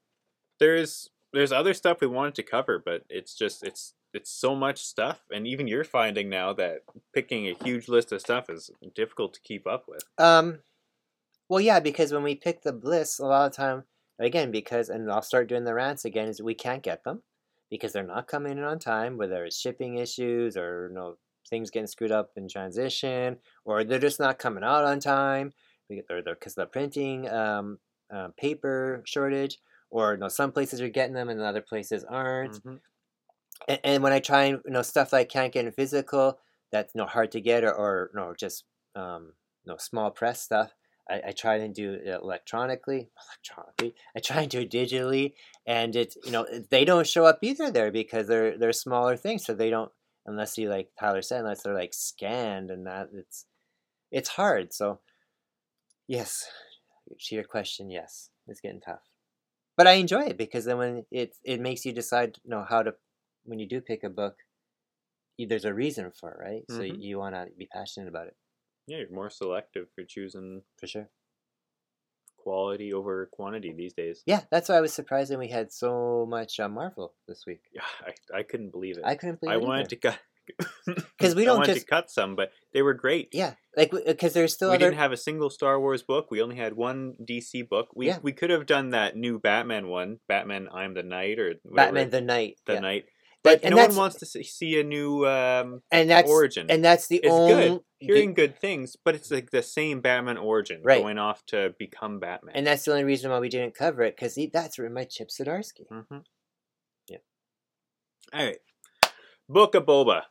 [SPEAKER 1] There's there's other stuff we wanted to cover, but it's just it's it's so much stuff, and even you're finding now that picking a huge list of stuff is difficult to keep up with.
[SPEAKER 2] Um, well, yeah, because when we pick the bliss, a lot of time again because and I'll start doing the rants again is we can't get them because they're not coming in on time, whether it's shipping issues or you know things getting screwed up in transition, or they're just not coming out on time, or because of the printing um, uh, paper shortage, or you know some places are getting them and other places aren't.
[SPEAKER 1] Mhm.
[SPEAKER 2] And, and when I try and you know stuff I can't get in physical, that's you know hard to get, or, or you know just um, you know small press stuff. I, I try and do it electronically. Electronically, I try and do it digitally, and it's you know they don't show up either there because they're they're smaller things, so they don't unless you like Tyler said unless they're like scanned and that it's it's hard. So yes, to your question, yes, it's getting tough, but I enjoy it because then when it it makes you decide you know how to when you do pick a book, there's a reason for it, right? So
[SPEAKER 1] Mhm.
[SPEAKER 2] you want to be passionate about it
[SPEAKER 1] Yeah, you're more selective for choosing
[SPEAKER 2] for sure.
[SPEAKER 1] quality over quantity these days.
[SPEAKER 2] Yeah, that's why I was surprised that we had so much uh, Marvel this week.
[SPEAKER 1] Yeah, I, I couldn't believe it.
[SPEAKER 2] I couldn't believe
[SPEAKER 1] I
[SPEAKER 2] it I
[SPEAKER 1] wanted
[SPEAKER 2] either.
[SPEAKER 1] to cut
[SPEAKER 2] 'Cause we don't just-
[SPEAKER 1] to cut some, but they were great.
[SPEAKER 2] Yeah, like because there's still
[SPEAKER 1] we
[SPEAKER 2] other.
[SPEAKER 1] didn't have a single Star Wars book. We only had one DC book. We
[SPEAKER 2] Yeah.
[SPEAKER 1] we could have done that new Batman one, Batman I'm the Knight or whatever,
[SPEAKER 2] Batman the Knight.
[SPEAKER 1] the
[SPEAKER 2] yeah.
[SPEAKER 1] Knight. But
[SPEAKER 2] and
[SPEAKER 1] no one wants to see, a new um,
[SPEAKER 2] and that's
[SPEAKER 1] origin.
[SPEAKER 2] and that's the
[SPEAKER 1] It's good.
[SPEAKER 2] only
[SPEAKER 1] Hearing good things, but it's like the same Batman origin
[SPEAKER 2] Right.
[SPEAKER 1] going off to become Batman.
[SPEAKER 2] and that's the only reason why we didn't cover it because that's written by Chip Zdarsky.
[SPEAKER 1] hmm
[SPEAKER 2] Yeah.
[SPEAKER 1] All right. Book of Boba.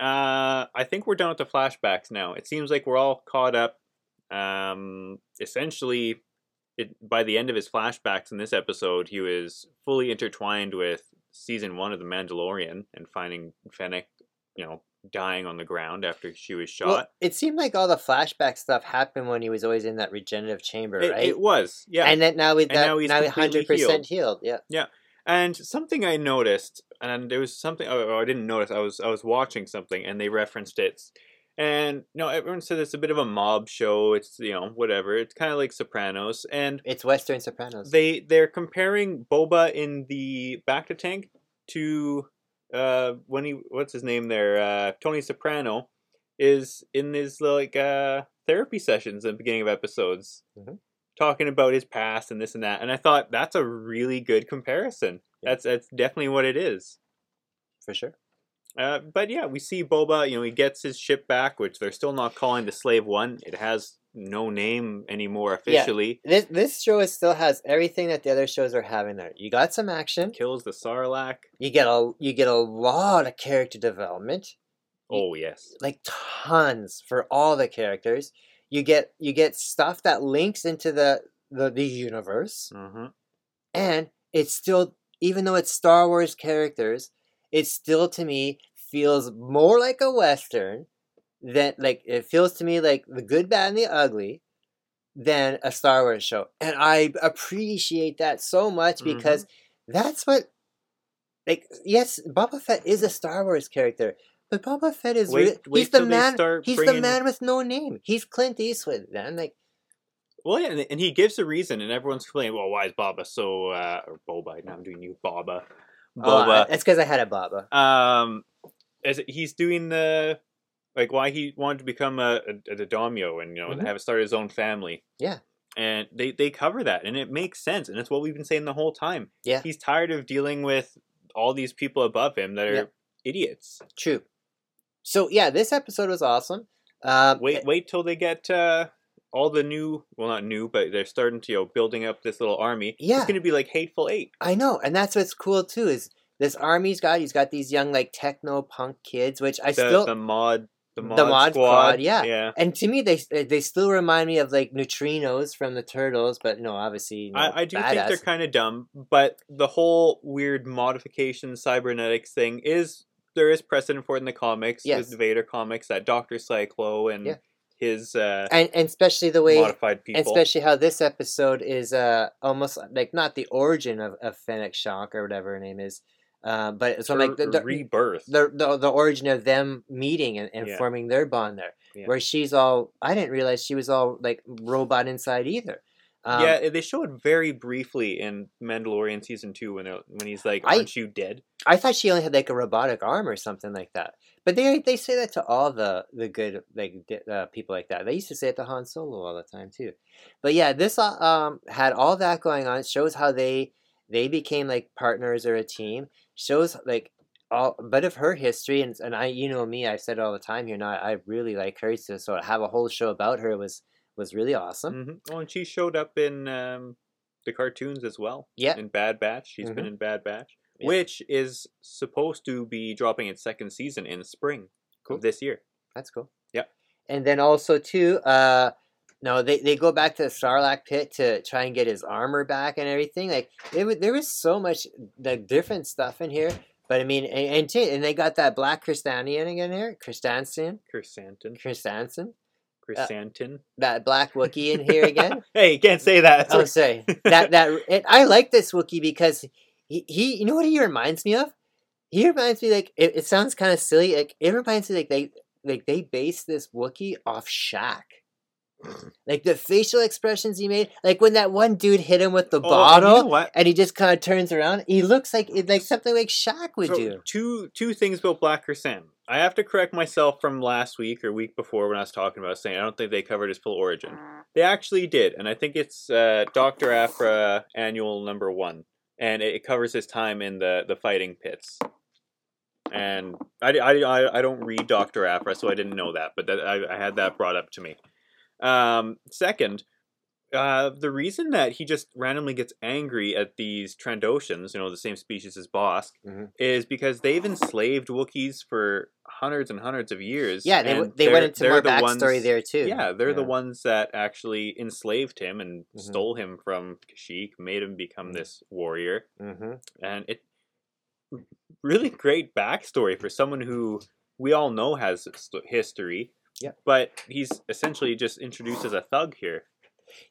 [SPEAKER 1] Uh, I think we're done with the flashbacks now. It seems like we're all caught up. Um, essentially, it by the end of his flashbacks in this episode, he was fully intertwined with season one of The Mandalorian and finding Fennec, you know, dying on the ground after she was shot.
[SPEAKER 2] Well, it seemed like all the flashback stuff happened when he was always in that regenerative chamber,
[SPEAKER 1] it,
[SPEAKER 2] right?
[SPEAKER 1] it was, yeah.
[SPEAKER 2] And then now we
[SPEAKER 1] And
[SPEAKER 2] that,
[SPEAKER 1] now he's
[SPEAKER 2] now hundred percent healed. Yeah. Yeah.
[SPEAKER 1] And something I noticed, and there was something oh, I didn't notice. I was I was watching something, and they referenced it. And no, everyone said it's a bit of a mob show. It's you know whatever. It's kind of like Sopranos, and
[SPEAKER 2] It's Western Sopranos.
[SPEAKER 1] they they're comparing Boba in the Bacta Tank to uh when he what's his name there uh Tony Soprano is in his like uh therapy sessions in the beginning of episodes
[SPEAKER 2] Mhm.
[SPEAKER 1] Talking about his past and this and that and I thought that's a really good comparison
[SPEAKER 2] Yeah.
[SPEAKER 1] that's that's definitely what it is
[SPEAKER 2] for sure.
[SPEAKER 1] uh, but yeah we see Boba you know he gets his ship back which they're still not calling the Slave One it has no name anymore
[SPEAKER 2] Yeah.
[SPEAKER 1] officially
[SPEAKER 2] This this show is, still has everything that the other shows are having there. You got some action.
[SPEAKER 1] kills the Sarlacc
[SPEAKER 2] You get a you get a lot of character development.
[SPEAKER 1] Oh yes.
[SPEAKER 2] like tons for all the characters. You get you get stuff that links into the the, the universe,
[SPEAKER 1] hmm
[SPEAKER 2] and it's still even though it's Star Wars characters, it still to me feels more like a western than like it feels to me like the good, bad, and the ugly than a Star Wars show, and I appreciate that so much
[SPEAKER 1] Mhm.
[SPEAKER 2] because that's what. Like yes, Boba Fett is a Star Wars character, but Boba Fett is
[SPEAKER 1] Wait,
[SPEAKER 2] re-
[SPEAKER 1] wait
[SPEAKER 2] he's the man. He's the man with no name. He's Clint Eastwood. Man, like
[SPEAKER 1] Well, yeah, and, and he gives a reason, and everyone's complaining. Well, why is Baba so uh, or Boba? Now I'm doing you, Baba.
[SPEAKER 2] oh,
[SPEAKER 1] Boba.
[SPEAKER 2] that's because I had a Baba.
[SPEAKER 1] um, as he's doing the like why he wanted to become a, a, a daimyo and you know
[SPEAKER 2] Mhm.
[SPEAKER 1] have start his own family.
[SPEAKER 2] Yeah.
[SPEAKER 1] and they they cover that, and it makes sense, and it's what we've been saying the whole time.
[SPEAKER 2] Yeah.
[SPEAKER 1] he's tired of dealing with all these people above him that are
[SPEAKER 2] Yeah.
[SPEAKER 1] idiots.
[SPEAKER 2] True. So yeah, this episode was awesome. Um,
[SPEAKER 1] Wait, wait till they get uh, all the new. Well, not new, but they're starting to you know building up this little army.
[SPEAKER 2] Yeah.
[SPEAKER 1] it's going to be like Hateful Eight.
[SPEAKER 2] I know, and that's what's cool too. Is this army's got? He's got these young like techno punk kids, which I
[SPEAKER 1] The,
[SPEAKER 2] still
[SPEAKER 1] the mod, the mod,
[SPEAKER 2] The mod
[SPEAKER 1] squad.
[SPEAKER 2] squad, yeah.
[SPEAKER 1] yeah.
[SPEAKER 2] and to me they they still remind me of like neutrinos from the turtles, but no, obviously no,
[SPEAKER 1] I, I do think they're kind of dumb, but the whole weird modification cybernetics thing is there is precedent for it in the comics
[SPEAKER 2] Yes.
[SPEAKER 1] the Vader comics that Doctor Cylo and
[SPEAKER 2] Yeah.
[SPEAKER 1] his uh,
[SPEAKER 2] and and especially the way
[SPEAKER 1] modified people.
[SPEAKER 2] Especially how this episode is uh almost like not the origin of, of Fennec Shock or whatever her name is, uh, but it's
[SPEAKER 1] Her
[SPEAKER 2] like the, the,
[SPEAKER 1] rebirth.
[SPEAKER 2] the, the the origin of them meeting and, and
[SPEAKER 1] Yeah.
[SPEAKER 2] forming their bond there.
[SPEAKER 1] Yeah.
[SPEAKER 2] Where she's all I didn't realize she was all like robot inside either. Um,
[SPEAKER 1] yeah, they show it very briefly in Mandalorian season two when when he's like, "Aren't you dead?"
[SPEAKER 2] I thought she only had like a robotic arm or something like that. But they they say that to all the the good like uh, people like that. They used to say it to Han Solo all the time too. But yeah, this uh, um had all that going on. It shows how they they became like partners or a team. Shows like all but of her history and and I you know me I said it all the time here. Now I really like her so so to have a whole show about her was was really awesome.
[SPEAKER 1] hmm Oh, and she showed up in um, the cartoons as well.
[SPEAKER 2] Yeah.
[SPEAKER 1] in Bad Batch, she's been in Bad Batch,
[SPEAKER 2] Yeah.
[SPEAKER 1] which is supposed to be dropping its second season in spring
[SPEAKER 2] Cool.
[SPEAKER 1] of this year.
[SPEAKER 2] That's cool.
[SPEAKER 1] Yep.
[SPEAKER 2] And then also too, uh no, they, they go back to the Sarlacc pit to try and get his armor back and everything. Like it, there was so much like different stuff in here. But I mean, and and, t- and they got that black Christanian again here, Christansen,
[SPEAKER 1] Chrysanthemum.
[SPEAKER 2] Christansen,
[SPEAKER 1] Chrysantin.
[SPEAKER 2] that black Wookiee in here again.
[SPEAKER 1] hey, you can't say that.
[SPEAKER 2] oh, sorry. That that it, I like this Wookiee because he, he you know what he reminds me of? He reminds me like it, it sounds kind of silly. Like it reminds me like they like they based this Wookiee off Shaq. Like the facial expressions he made, like when that one dude hit him with the
[SPEAKER 1] Oh,
[SPEAKER 2] bottle,
[SPEAKER 1] You know what?
[SPEAKER 2] and he just kind of turns around. He looks like like something like Shaq would
[SPEAKER 1] So,
[SPEAKER 2] do.
[SPEAKER 1] Two two things about Black Chrysanthemum. I have to correct myself from last week or week before when I was talking about saying I don't think they covered his full origin. They actually did, and I think it's uh, Doctor Aphra Annual Number One, and it, covers his time in the the fighting pits. And I, I, I, I don't read Doctor Aphra, so I didn't know that, but that, I, I had that brought up to me. Um, second, uh, the reason that he just randomly gets angry at these Trandoshans, you know, the same species as Bossk,
[SPEAKER 2] Mhm.
[SPEAKER 1] is because they've enslaved Wookiees for hundreds and hundreds of years.
[SPEAKER 2] Yeah, they, they went into more
[SPEAKER 1] the
[SPEAKER 2] backstory
[SPEAKER 1] ones-
[SPEAKER 2] there too.
[SPEAKER 1] Yeah, they're the ones that actually enslaved him and
[SPEAKER 2] Mhm.
[SPEAKER 1] stole him from Kashyyyk, made him become
[SPEAKER 2] Mhm.
[SPEAKER 1] this warrior,
[SPEAKER 2] hmm
[SPEAKER 1] and it really great backstory for someone who we all know has history.
[SPEAKER 2] Yep.
[SPEAKER 1] But he's essentially just introduced as a thug here.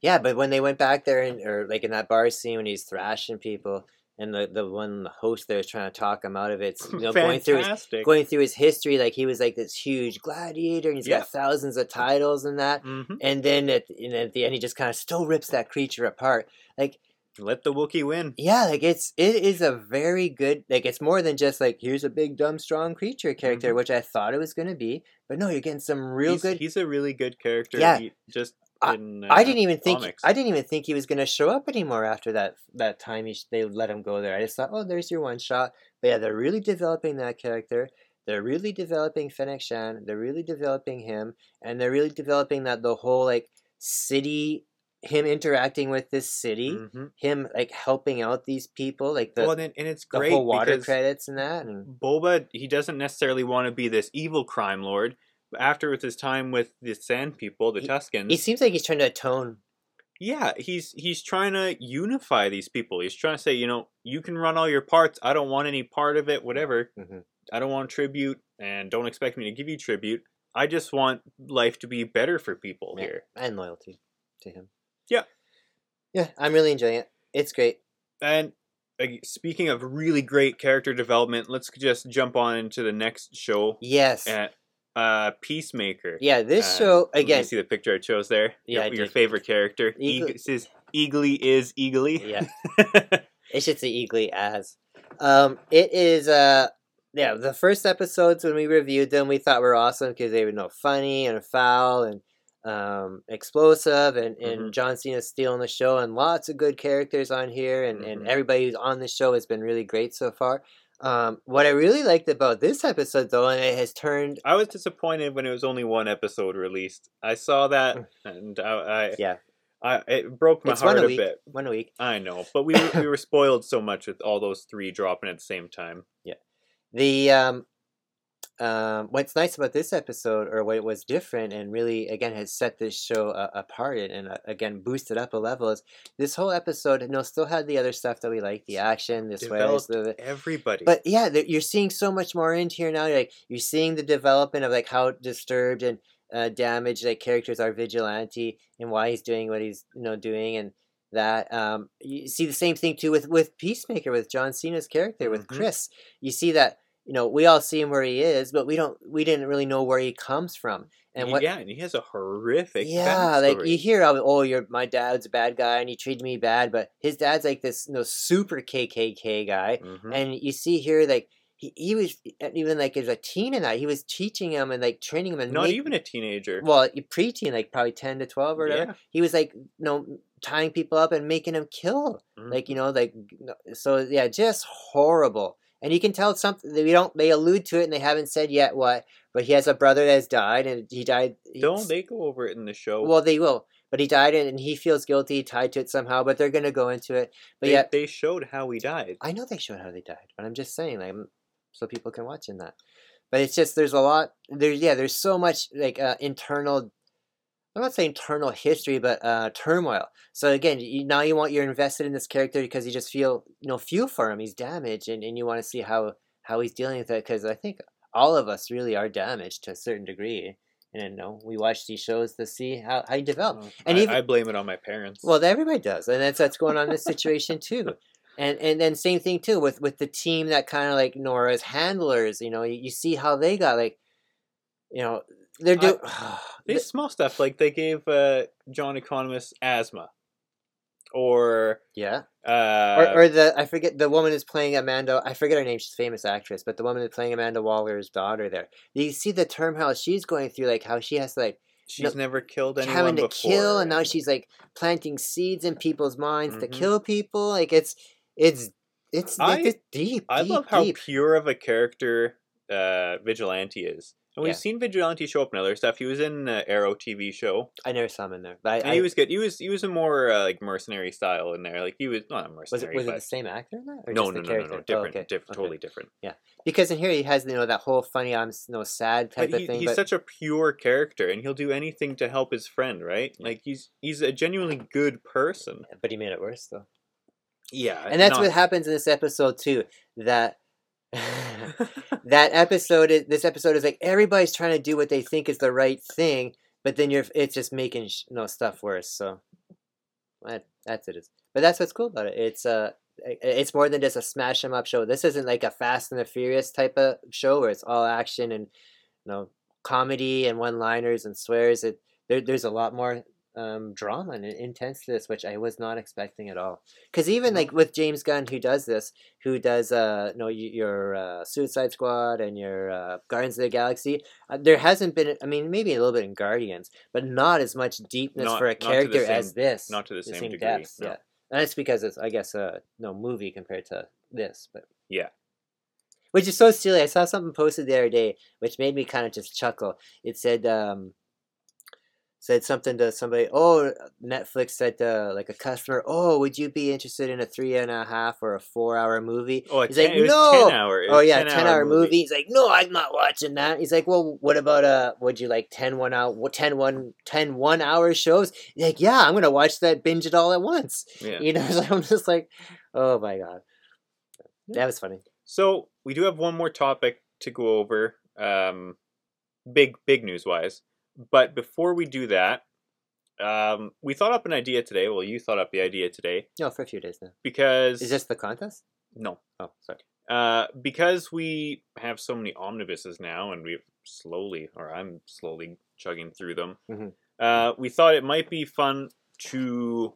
[SPEAKER 2] Yeah, but when they went back there and or like in that bar scene when he's thrashing people, and the the one the host there is trying to talk him out of it, you know, going through his going through his history, like he was like this huge gladiator, and he's
[SPEAKER 1] Yeah.
[SPEAKER 2] got thousands of titles and that.
[SPEAKER 1] Mhm.
[SPEAKER 2] And then at and at the end, he just kind of still rips that creature apart. Like
[SPEAKER 1] Let the Wookiee win.
[SPEAKER 2] yeah, like it's it is a very good like it's more than just like here's a big dumb strong creature character,
[SPEAKER 1] Mhm.
[SPEAKER 2] which I thought it was gonna be. But no, you're getting some real
[SPEAKER 1] he's,
[SPEAKER 2] good.
[SPEAKER 1] He's a really good character.
[SPEAKER 2] Yeah.
[SPEAKER 1] he- just in, uh,
[SPEAKER 2] I didn't even think
[SPEAKER 1] comics.
[SPEAKER 2] I didn't even think he was gonna show up anymore after that that time he sh- they let him go there. I just thought, oh, there's your one shot. But yeah, they're really developing that character. They're really developing Fennec Shand. They're really developing him, and they're really developing that the whole like city him interacting with this city,
[SPEAKER 1] hmm
[SPEAKER 2] him like helping out these people, like the
[SPEAKER 1] well, and, and it's
[SPEAKER 2] the
[SPEAKER 1] great
[SPEAKER 2] whole water credits and that, and
[SPEAKER 1] Boba he doesn't necessarily want to be this evil crime lord. After with his time with the Sand People, the
[SPEAKER 2] He-
[SPEAKER 1] Tuskens,
[SPEAKER 2] he seems like he's trying to atone.
[SPEAKER 1] yeah, he's he's trying to unify these people. He's trying to say, you know, you can run all your parts. I don't want any part of it. Whatever.
[SPEAKER 2] Mhm.
[SPEAKER 1] I don't want tribute, and don't expect me to give you tribute. I just want life to be better for people
[SPEAKER 2] Yeah.
[SPEAKER 1] here.
[SPEAKER 2] and loyalty to him.
[SPEAKER 1] Yeah.
[SPEAKER 2] yeah, I'm really enjoying it. It's great.
[SPEAKER 1] And speaking of really great character development, let's just jump on into the next show.
[SPEAKER 2] Yes,
[SPEAKER 1] At uh, Peacemaker.
[SPEAKER 2] yeah. This
[SPEAKER 1] Uh,
[SPEAKER 2] show
[SPEAKER 1] you
[SPEAKER 2] again.
[SPEAKER 1] see the picture I chose there.
[SPEAKER 2] Yeah,
[SPEAKER 1] your, your favorite character.
[SPEAKER 2] Eagle-
[SPEAKER 1] Eag- it says Eagly is Eagly.
[SPEAKER 2] Yeah, it should say Eagly as. Um, it is uh yeah, the first episodes when we reviewed them, we thought were awesome because they were no funny and foul and um explosive and and
[SPEAKER 1] Mhm.
[SPEAKER 2] John Cena stealing the show and lots of good characters on here and and
[SPEAKER 1] Mhm.
[SPEAKER 2] everybody who's on the show has been really great so far. Um, what I really liked about this episode though, and it has turned
[SPEAKER 1] I was disappointed when it was only one episode released. I saw that and I, I
[SPEAKER 2] Mm. yeah
[SPEAKER 1] I it broke my
[SPEAKER 2] It's
[SPEAKER 1] heart
[SPEAKER 2] a
[SPEAKER 1] a,
[SPEAKER 2] week.
[SPEAKER 1] bit.
[SPEAKER 2] one a week.
[SPEAKER 1] I know, but we were, we were spoiled so much with all those three dropping at the same time.
[SPEAKER 2] Yeah, the um, um, what's nice about this episode, or what was different, and really again has set this show uh, apart and, uh, again boosted up a level is this whole episode. You know, still had the other stuff that we like, the action, the swears,
[SPEAKER 1] Developed
[SPEAKER 2] the
[SPEAKER 1] everybody.
[SPEAKER 2] but yeah, you're seeing so much more into here now. Like you're seeing the development of like how disturbed and uh, damaged like characters are vigilante and why he's doing what he's you know doing and that um you see the same thing too with with Peacemaker with John Cena's character with
[SPEAKER 1] Mhm.
[SPEAKER 2] Chris. You see that you know we all see him where he is, but we don't we didn't really know where he comes from and what
[SPEAKER 1] yeah, and he has a horrific
[SPEAKER 2] yeah, like you hear, oh, you're my dad's a bad guy and he treated me bad, but his dad's like this, you know, super KKK guy,
[SPEAKER 1] Mhm.
[SPEAKER 2] and you see here like he, he was even like as a teen and that he was teaching him and like training him and
[SPEAKER 1] not
[SPEAKER 2] make-
[SPEAKER 1] even a teenager.
[SPEAKER 2] well you preteen like probably ten to twelve or whatever.
[SPEAKER 1] Yeah.
[SPEAKER 2] He was like you know tying people up and making them kill
[SPEAKER 1] Mhm.
[SPEAKER 2] like you know like so yeah just horrible and you can tell something they don't they allude to it and they haven't said yet what but he has a brother that has died and he died
[SPEAKER 1] don't they go over it in the show?
[SPEAKER 2] well they will but he died and he feels guilty tied to it somehow but they're gonna go into it but
[SPEAKER 1] they,
[SPEAKER 2] yeah
[SPEAKER 1] they showed how he died.
[SPEAKER 2] i know they showed how they died but i'm just saying like so people can watch in that but it's just there's a lot there's yeah there's so much like uh, internal I'm not saying internal history, but uh, turmoil. So again, you, now you want you're invested in this character because you just feel you know feel for him. He's damaged, and, and you want to see how how he's dealing with it. Because I think all of us really are damaged to a certain degree, and you know we watch these shows to see how how you develop. And
[SPEAKER 1] I,
[SPEAKER 2] even-
[SPEAKER 1] I blame it on my parents.
[SPEAKER 2] Well, everybody does, and that's what's going on in this situation too. And and then same thing too with with the team that kind of like Nora's handlers. You know, you, you see how they got like, you know, they're doing.
[SPEAKER 1] These small stuff like they gave uh, John Economos asthma, or
[SPEAKER 2] yeah,
[SPEAKER 1] uh,
[SPEAKER 2] or, or the I forget the woman is playing Amanda. I forget her name. She's a famous actress, but the woman is playing Amanda Waller's daughter. There, you see the turmoil she's going through, like how she has to like
[SPEAKER 1] she's never killed anyone
[SPEAKER 2] having to
[SPEAKER 1] before.
[SPEAKER 2] kill, and now she's like planting seeds in people's minds to
[SPEAKER 1] Mhm.
[SPEAKER 2] kill people. Like it's it's it's,
[SPEAKER 1] I-
[SPEAKER 2] it's deep.
[SPEAKER 1] I
[SPEAKER 2] deep,
[SPEAKER 1] love how
[SPEAKER 2] deep.
[SPEAKER 1] pure of a character uh, Vigilante is. And we've
[SPEAKER 2] Yeah.
[SPEAKER 1] seen Vigilante show up in other stuff. He was in the Arrow TV show,
[SPEAKER 2] I never saw him in there, but I,
[SPEAKER 1] and
[SPEAKER 2] I-
[SPEAKER 1] he was good. He was he was a more uh, like mercenary style in there. Like he was not a
[SPEAKER 2] was
[SPEAKER 1] mercenary.
[SPEAKER 2] it was it the same actor in that? Or
[SPEAKER 1] no,
[SPEAKER 2] just
[SPEAKER 1] no, no, no,
[SPEAKER 2] character?
[SPEAKER 1] no,
[SPEAKER 2] Oh,
[SPEAKER 1] different,
[SPEAKER 2] okay,
[SPEAKER 1] different,
[SPEAKER 2] okay.
[SPEAKER 1] totally different.
[SPEAKER 2] Yeah, because in here he has you know that whole funny I'm s- no sad type
[SPEAKER 1] he,
[SPEAKER 2] of thing.
[SPEAKER 1] he's
[SPEAKER 2] but
[SPEAKER 1] such a pure character, and he'll do anything to help his friend. Right? Like he's he's a genuinely good person.
[SPEAKER 2] but he made it worse though.
[SPEAKER 1] Yeah,
[SPEAKER 2] And that's
[SPEAKER 1] not-
[SPEAKER 2] what happens in this episode too. That that episode is this episode is like everybody's trying to do what they think is the right thing, but then you're it's just making sh- no stuff worse. So that, that's it. Is but that's what's cool about it. It's uh it's more than just a smash smash 'em up show. This isn't like a Fast and the Furious type of show where it's all action and you know comedy and one liners and swears. It there, there's a lot more um, drama and this, which I was not expecting at all. Because even like with James Gunn, who does this, who does uh, you know your uh, Suicide Squad and your uh, Guardians of the Galaxy, uh, there hasn't been. I mean, maybe a little bit in Guardians, but not as much deepness
[SPEAKER 1] Not-
[SPEAKER 2] for a
[SPEAKER 1] the
[SPEAKER 2] character
[SPEAKER 1] same-
[SPEAKER 2] as this.
[SPEAKER 1] not to the same degree, no.
[SPEAKER 2] Yeah, and it's because it's I guess a no movie compared to this, but
[SPEAKER 1] Yeah.
[SPEAKER 2] which is so silly. I saw something posted the other day, which made me kind of just chuckle. It said, um, said something to somebody. Oh, Netflix said to like a customer, "Oh, would you be interested in a three and a half or a four hour movie?"
[SPEAKER 1] Oh, a
[SPEAKER 2] He's
[SPEAKER 1] ten,
[SPEAKER 2] like, "No."
[SPEAKER 1] ten hour.
[SPEAKER 2] Oh yeah, ten, hour, movie.
[SPEAKER 1] movie.
[SPEAKER 2] He's like, no, I'm not watching that. He's like, well, what about uh, would you like 10 one hour, 10 one, 10 one hour shows? He's like, yeah, I'm gonna watch that, binge it all at once.
[SPEAKER 1] Yeah.
[SPEAKER 2] You know, so I'm just like, oh my god, that was funny.
[SPEAKER 1] So we do have one more topic to go over, um, big big news wise. But before we do that, um, we thought up an idea today. Well, you thought up the idea today
[SPEAKER 2] No, for a few days now.
[SPEAKER 1] because
[SPEAKER 2] Is this the contest?
[SPEAKER 1] no,
[SPEAKER 2] Oh, sorry.
[SPEAKER 1] uh, because we have so many omnibuses now, and we've slowly, or I'm slowly chugging through them.
[SPEAKER 2] Mhm.
[SPEAKER 1] Uh, we thought it might be fun to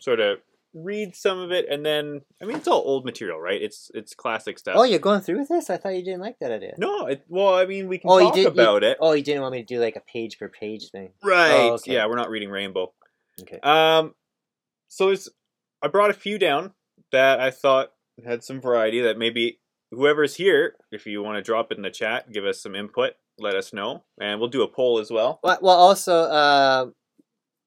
[SPEAKER 1] sort of read some of it, and then I mean, it's all old material, right? It's it's classic stuff.
[SPEAKER 2] Oh, you're going through with this? I thought you didn't like that idea.
[SPEAKER 1] No, it, well, I mean, we can
[SPEAKER 2] Oh, you
[SPEAKER 1] talk
[SPEAKER 2] did- you-
[SPEAKER 1] about it.
[SPEAKER 2] Oh, you didn't want me to do like a page per page thing.
[SPEAKER 1] Right.
[SPEAKER 2] okay.
[SPEAKER 1] Yeah, we're not reading Rainbow.
[SPEAKER 2] Okay.
[SPEAKER 1] Um, so there's, I brought a few down that I thought had some variety that maybe whoever's here, if you want to drop it in the chat, give us some input, let us know, and we'll do a poll as well.
[SPEAKER 2] Well, well also, uh,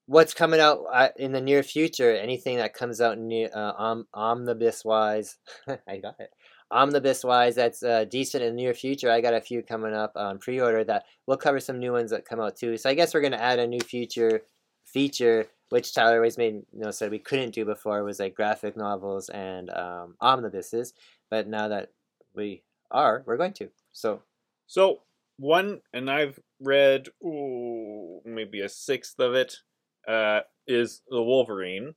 [SPEAKER 2] what's coming out uh, in the near future? Anything that comes out near uh, om- omnibus wise, I got it. Omnibus wise, that's uh, decent in the near future. I got a few coming up on pre order that we'll cover some new ones that come out too. So I guess we're gonna add a new feature feature, which Tyler always made you know said we couldn't do before was like graphic novels and um, omnibuses. But now that we are, we're going to. So
[SPEAKER 1] So one, and I've read ooh, maybe a sixth of it, uh, is the Wolverine,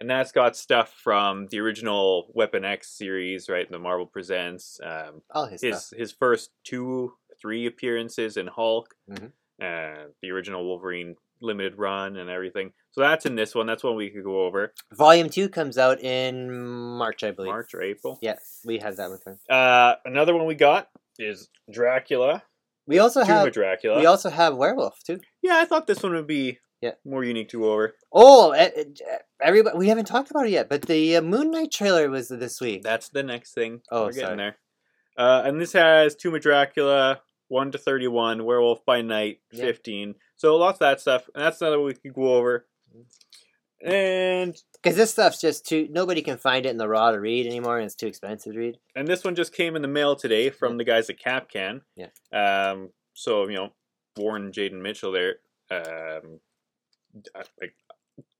[SPEAKER 1] and that's got stuff from the original Weapon X series, right? The Marvel Presents, um,
[SPEAKER 2] all his,
[SPEAKER 1] his
[SPEAKER 2] stuff.
[SPEAKER 1] his first two, three appearances in Hulk,
[SPEAKER 2] Mhm.
[SPEAKER 1] uh, the original Wolverine limited run, and everything. So that's in this one. That's one we could go over.
[SPEAKER 2] Volume two comes out in March, I believe.
[SPEAKER 1] March or April.
[SPEAKER 2] Yeah, we have that one.
[SPEAKER 1] Uh, another one we got is Dracula,
[SPEAKER 2] We also
[SPEAKER 1] Tomb
[SPEAKER 2] have
[SPEAKER 1] of Dracula.
[SPEAKER 2] we also have werewolf too.
[SPEAKER 1] yeah, I thought this one would be
[SPEAKER 2] Yeah.
[SPEAKER 1] more unique to over.
[SPEAKER 2] Oh, eh, eh, everybody, we haven't talked about it yet, but the uh, Moon Knight trailer was this week.
[SPEAKER 1] That's the next thing.
[SPEAKER 2] Oh,
[SPEAKER 1] We're getting there. Uh, and this has Tomb of Dracula, 1 to 31, Werewolf by Night,
[SPEAKER 2] Yeah.
[SPEAKER 1] 15. So lots of that stuff. And that's another we could go over. And
[SPEAKER 2] Because this stuff's just too nobody can find it in the raw to read anymore, and it's too expensive to read.
[SPEAKER 1] and this one just came in the mail today from the guys at Capcan.
[SPEAKER 2] Yeah.
[SPEAKER 1] Um, so, you know, Warren Jaden Mitchell there, um, uh, like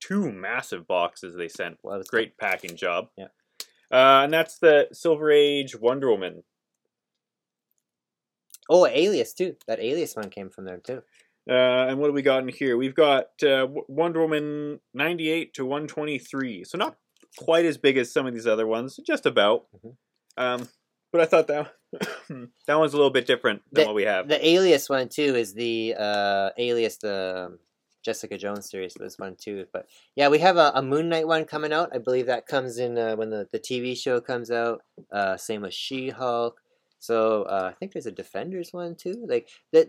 [SPEAKER 1] two massive boxes they sent.
[SPEAKER 2] Well,
[SPEAKER 1] Great packing job.
[SPEAKER 2] Yeah.
[SPEAKER 1] Uh, and that's the Silver Age Wonder Woman.
[SPEAKER 2] Oh, Alias too. That Alias one came from there too.
[SPEAKER 1] Uh, and what do we got in here? We've got uh, Wonder Woman 98 to 123. So not quite as big as some of these other ones, just about.
[SPEAKER 2] Mhm.
[SPEAKER 1] Um, but I thought that that one's a little bit different than
[SPEAKER 2] The-
[SPEAKER 1] what we have.
[SPEAKER 2] The Alias one too is the uh, Alias the um, Jessica Jones series was one too. But yeah, we have a, a Moon Knight one coming out. I believe that comes in uh, when the, the TV show comes out. Uh, same with She Hulk. So uh, I think there's a Defenders one too. Like that,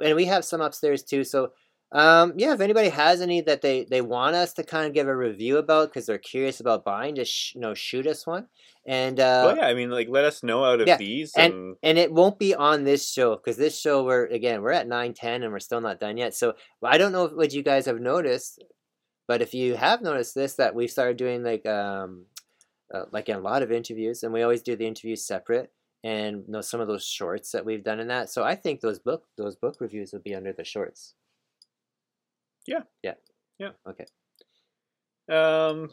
[SPEAKER 2] and we have some upstairs too. So um, yeah, if anybody has any that they they want us to kind of give a review about because they're curious about buying, just sh- you know shoot us one. And uh,
[SPEAKER 1] well, yeah, I mean, like, let us know out of
[SPEAKER 2] yeah,
[SPEAKER 1] these.
[SPEAKER 2] and-
[SPEAKER 1] And,
[SPEAKER 2] and it won't be on this show because this show we're again we're at 9 10 and we're still not done yet so i don't know what you guys have noticed but if you have noticed this that we've started doing like um uh, like in a lot of interviews and we always do the interviews separate and you know some of those shorts that we've done in that so i think those book those book reviews will be under the shorts
[SPEAKER 1] um,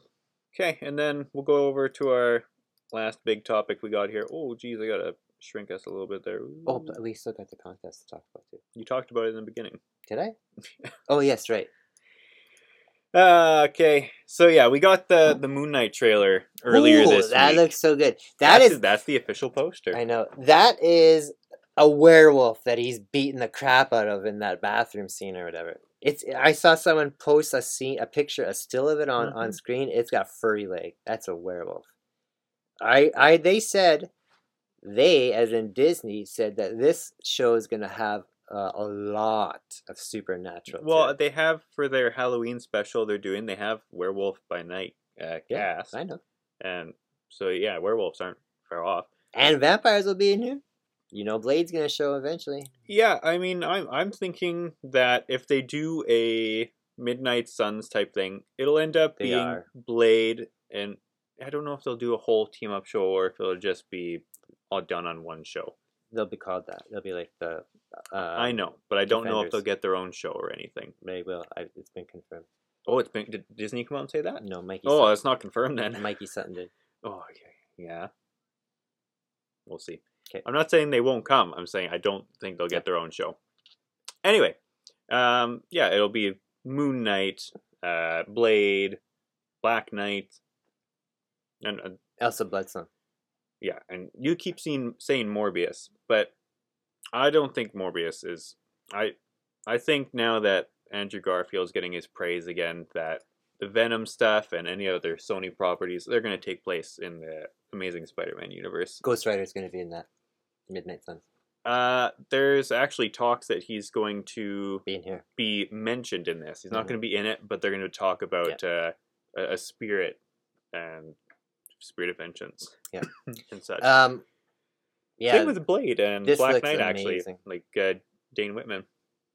[SPEAKER 1] okay, and then we'll go over to our last big topic we got here. Oh, geez, I gotta shrink us a little bit there.
[SPEAKER 2] oh
[SPEAKER 1] Ooh.
[SPEAKER 2] but we still got the contest to talk about too
[SPEAKER 1] You talked about it in the beginning.
[SPEAKER 2] did i oh yes right
[SPEAKER 1] Uh, okay, so yeah, we got the the Moon Knight trailer earlier
[SPEAKER 2] Ooh,
[SPEAKER 1] this
[SPEAKER 2] that
[SPEAKER 1] week.
[SPEAKER 2] looks so good That
[SPEAKER 1] that's,
[SPEAKER 2] is
[SPEAKER 1] that's the official poster.
[SPEAKER 2] I know. That is a werewolf that he's beating the crap out of in that bathroom scene or whatever. It's I saw someone post a scene a picture, a still of it on, on
[SPEAKER 1] Mhm.
[SPEAKER 2] screen. It's got furry leg. That's a werewolf. I I they said they as in Disney said that this show is gonna have uh, a lot of supernatural.
[SPEAKER 1] Well, they have for their Halloween special they're doing. They have Werewolf by Night uh,
[SPEAKER 2] Yeah,
[SPEAKER 1] cast,
[SPEAKER 2] I know.
[SPEAKER 1] and so yeah, werewolves aren't far off.
[SPEAKER 2] And vampires will be in here. You know, Blade's gonna show eventually.
[SPEAKER 1] Yeah, I mean, I'm I'm thinking that if they do a Midnight Suns type thing, it'll end up
[SPEAKER 2] They
[SPEAKER 1] being
[SPEAKER 2] are.
[SPEAKER 1] Blade, and I don't know if they'll do a whole team up show or if it'll just be all done on one show.
[SPEAKER 2] They'll be called that. They'll be like the. Uh,
[SPEAKER 1] I know, but I don't know if they'll get their own show or anything.
[SPEAKER 2] They will. I, it's been confirmed.
[SPEAKER 1] Oh, it's been did Disney come out and say that?
[SPEAKER 2] No, Mikey.
[SPEAKER 1] Oh,
[SPEAKER 2] Sutton-
[SPEAKER 1] it's not confirmed then.
[SPEAKER 2] Mikey Sutton did.
[SPEAKER 1] Oh, okay, yeah. We'll see.
[SPEAKER 2] 'Kay.
[SPEAKER 1] I'm not saying they won't come. I'm saying I don't think they'll get their own show. Anyway, um, yeah, it'll be Moon Knight, uh, Blade, Black Knight, and uh,
[SPEAKER 2] Elsa Bloodstone.
[SPEAKER 1] yeah, and you keep seeing saying Morbius, but I don't think Morbius is. I I think now that Andrew Garfield's getting his praise again, that the Venom stuff and any other Sony properties, they're going to take place in the Amazing Spider-Man universe.
[SPEAKER 2] Ghost Rider's gonna be in that. Midnight Suns.
[SPEAKER 1] Uh, there's actually talks that he's going to
[SPEAKER 2] Being here.
[SPEAKER 1] be mentioned in this. He's not
[SPEAKER 2] Mhm.
[SPEAKER 1] going to be in it, but they're going to talk about uh, a, a spirit and spirit of vengeance.
[SPEAKER 2] Yeah.
[SPEAKER 1] and such.
[SPEAKER 2] Um. Yeah.
[SPEAKER 1] Same with Blade and
[SPEAKER 2] this
[SPEAKER 1] Black Knight, actually. Like uh, Dane Whitman.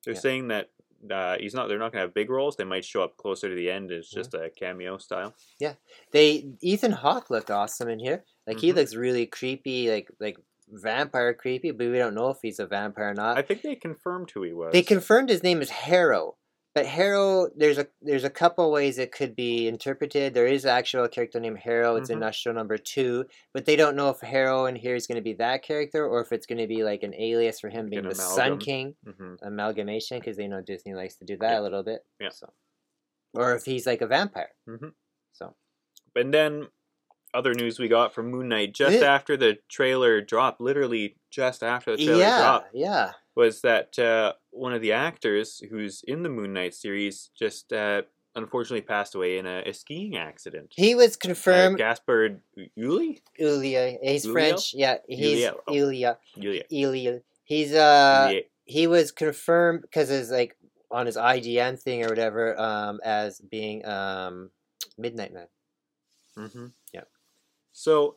[SPEAKER 1] They're
[SPEAKER 2] Yeah.
[SPEAKER 1] saying that uh, he's not. They're not going to have big roles. They might show up closer to the end as
[SPEAKER 2] Mhm.
[SPEAKER 1] just a cameo style.
[SPEAKER 2] Yeah, they Ethan Hawke looked awesome in here. Like he
[SPEAKER 1] Mhm.
[SPEAKER 2] looks really creepy, like like vampire creepy, but we don't know if he's a vampire or not.
[SPEAKER 1] I think they confirmed who he was.
[SPEAKER 2] They confirmed his name is Harrow, but Harrow there's a there's a couple ways it could be interpreted. There is an actual character named Harrow. It's in
[SPEAKER 1] Mhm.
[SPEAKER 2] Astro number two, but they don't know if Harrow in here is going to be that character or if it's going to be like an alias for him
[SPEAKER 1] Like
[SPEAKER 2] being the Sun
[SPEAKER 1] amalgam.
[SPEAKER 2] King
[SPEAKER 1] hmm
[SPEAKER 2] amalgamation because they know Disney likes to do that
[SPEAKER 1] Yeah.
[SPEAKER 2] a little bit.
[SPEAKER 1] Yeah.
[SPEAKER 2] So, or if he's like a vampire.
[SPEAKER 1] Mhm.
[SPEAKER 2] So
[SPEAKER 1] And then other news we got from Moon Knight just
[SPEAKER 2] Yeah.
[SPEAKER 1] after the trailer dropped, literally just after the trailer
[SPEAKER 2] yeah,
[SPEAKER 1] dropped,
[SPEAKER 2] yeah.
[SPEAKER 1] was that uh, one of the actors who's in the Moon Knight series just uh, unfortunately passed away in a, a skiing accident.
[SPEAKER 2] He was
[SPEAKER 1] Uh,
[SPEAKER 2] confirmed.
[SPEAKER 1] Gaspard Uli?
[SPEAKER 2] Ilya. He's? French. Yeah, he's
[SPEAKER 1] Uriel. Oh. Yulia.
[SPEAKER 2] Ilya. He's uh. He was confirmed because it's like on his IGN thing or whatever um, as being um, Midnight Man.
[SPEAKER 1] Mm-hmm.
[SPEAKER 2] Yeah.
[SPEAKER 1] So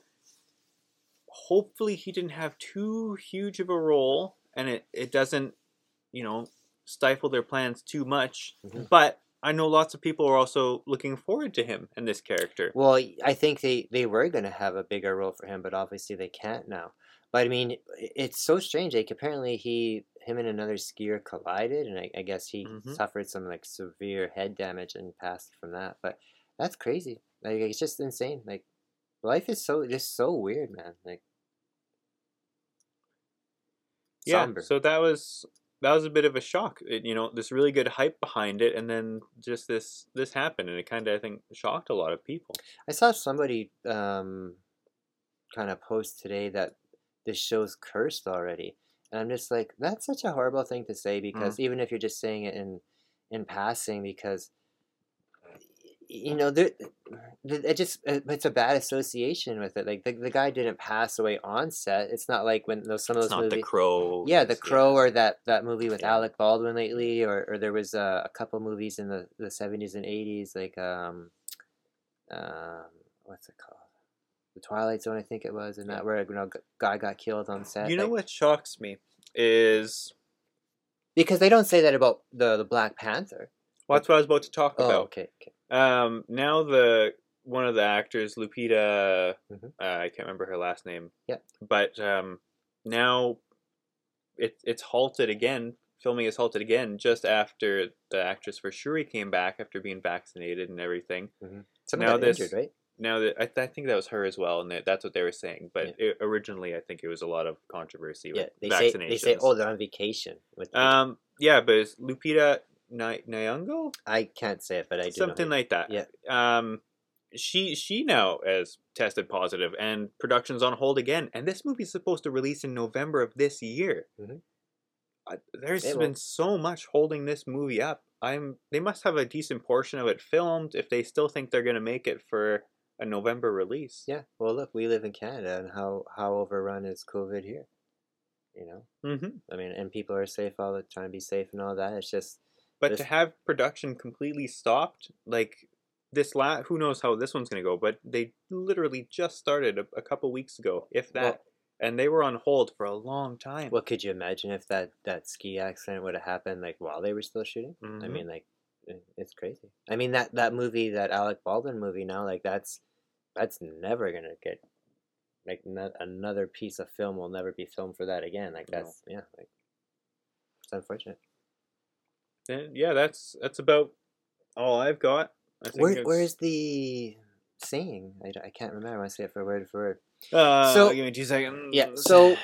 [SPEAKER 1] hopefully he didn't have too huge of a role and it, it doesn't, you know, stifle their plans too much.
[SPEAKER 2] Mhm.
[SPEAKER 1] But I know lots of people are also looking forward to him and this character.
[SPEAKER 2] Well, I think they, they were going to have a bigger role for him, but obviously they can't now. But I mean, it's so strange. Like apparently he, him and another skier collided, and I, I guess he
[SPEAKER 1] Mhm.
[SPEAKER 2] suffered some like severe head damage and passed from that. But that's crazy. Like it's just insane. Like life is so just so weird, man. Like
[SPEAKER 1] Yeah.
[SPEAKER 2] somber.
[SPEAKER 1] So that was that was a bit of a shock. It, you know, this really good hype behind it, and then just this this happened, and it kind of I think shocked a lot of people.
[SPEAKER 2] I saw somebody um, kind of post today that this show's cursed already, and I'm just like, that's such a horrible thing to say because even if you're just saying it in in passing, because you know, there, it just it's a bad association with it. Like the, the guy didn't pass away on set. It's not like when those some of
[SPEAKER 1] It's
[SPEAKER 2] those
[SPEAKER 1] not the crow.
[SPEAKER 2] Yeah, The Crow or that, that movie with
[SPEAKER 1] Yeah.
[SPEAKER 2] Alec Baldwin lately, or, or there was uh, a couple movies in the, the 70s and 80s, like, um, um, what's it called? The Twilight Zone, I think it was, and that where you know, a guy got killed on set.
[SPEAKER 1] You know
[SPEAKER 2] like-
[SPEAKER 1] what shocks me is
[SPEAKER 2] Because they don't say that about the, the Black Panther.
[SPEAKER 1] well, that's what I was about to talk
[SPEAKER 2] Oh,
[SPEAKER 1] about.
[SPEAKER 2] okay, okay.
[SPEAKER 1] Um, now the one of the actors, Lupita,
[SPEAKER 2] Mhm.
[SPEAKER 1] uh, I can't remember her last name.
[SPEAKER 2] Yep.
[SPEAKER 1] But um, now it it's halted again. Filming is halted again just after the actress for Shuri came back after being vaccinated and everything.
[SPEAKER 2] Someone
[SPEAKER 1] Now this-
[SPEAKER 2] injured, right?
[SPEAKER 1] Now that I, th- I think that was her as well, and that, that's what they were saying. But it, originally, I think it was a lot of controversy
[SPEAKER 2] Yeah,
[SPEAKER 1] with
[SPEAKER 2] they say, they say, oh, they're on vacation. With
[SPEAKER 1] um, yeah, but it's Lupita Ny- Nyong'o.
[SPEAKER 2] I can't say it, but I do
[SPEAKER 1] something like that.
[SPEAKER 2] Yeah.
[SPEAKER 1] Um, she she now has tested positive, and production's on hold again. And this movie's supposed to release in November of this year.
[SPEAKER 2] Mhm.
[SPEAKER 1] Uh, there's
[SPEAKER 2] It
[SPEAKER 1] been
[SPEAKER 2] will.
[SPEAKER 1] so much holding this movie up. I'm. They must have a decent portion of it filmed if they still think they're gonna make it for a November release.
[SPEAKER 2] Yeah, well, look, we live in Canada, and how, how overrun is COVID here? You know?
[SPEAKER 1] hmm
[SPEAKER 2] I mean, and people are safe all the time, to be safe and all that. It's just
[SPEAKER 1] But
[SPEAKER 2] This-
[SPEAKER 1] to have production completely stopped, like this la who knows how this one's gonna go? But they literally just started a, a couple weeks ago, if that.
[SPEAKER 2] Well,
[SPEAKER 1] and they were on hold for a long time.
[SPEAKER 2] Well, could you imagine if that that ski accident would have happened like while they were still shooting? I
[SPEAKER 1] Mhm.
[SPEAKER 2] mean, like, it's crazy. I mean that that movie, that Alec Baldwin movie, now like that's that's never gonna get like no, another piece of film will never be filmed for that again. Like
[SPEAKER 1] No.
[SPEAKER 2] that's yeah, like it's unfortunate.
[SPEAKER 1] And yeah, that's that's about all I've got. I think
[SPEAKER 2] Where where's the saying? I, I can't remember. I want to say it for word for word.
[SPEAKER 1] Uh,
[SPEAKER 2] so-
[SPEAKER 1] give me two seconds.
[SPEAKER 2] Yeah, so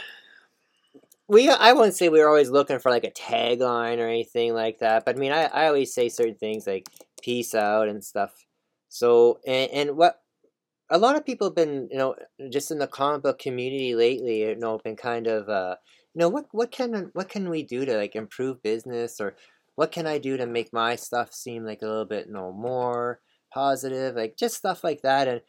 [SPEAKER 2] we I wouldn't say we were always looking for like a tagline or anything like that, but I mean I, I always say certain things like peace out and stuff. So and, and what a lot of people have been, you know, just in the comic book community lately, you know, been kind of uh you know, what what can what can we do to like improve business or what can I do to make my stuff seem like a little bit know more positive, like just stuff like that and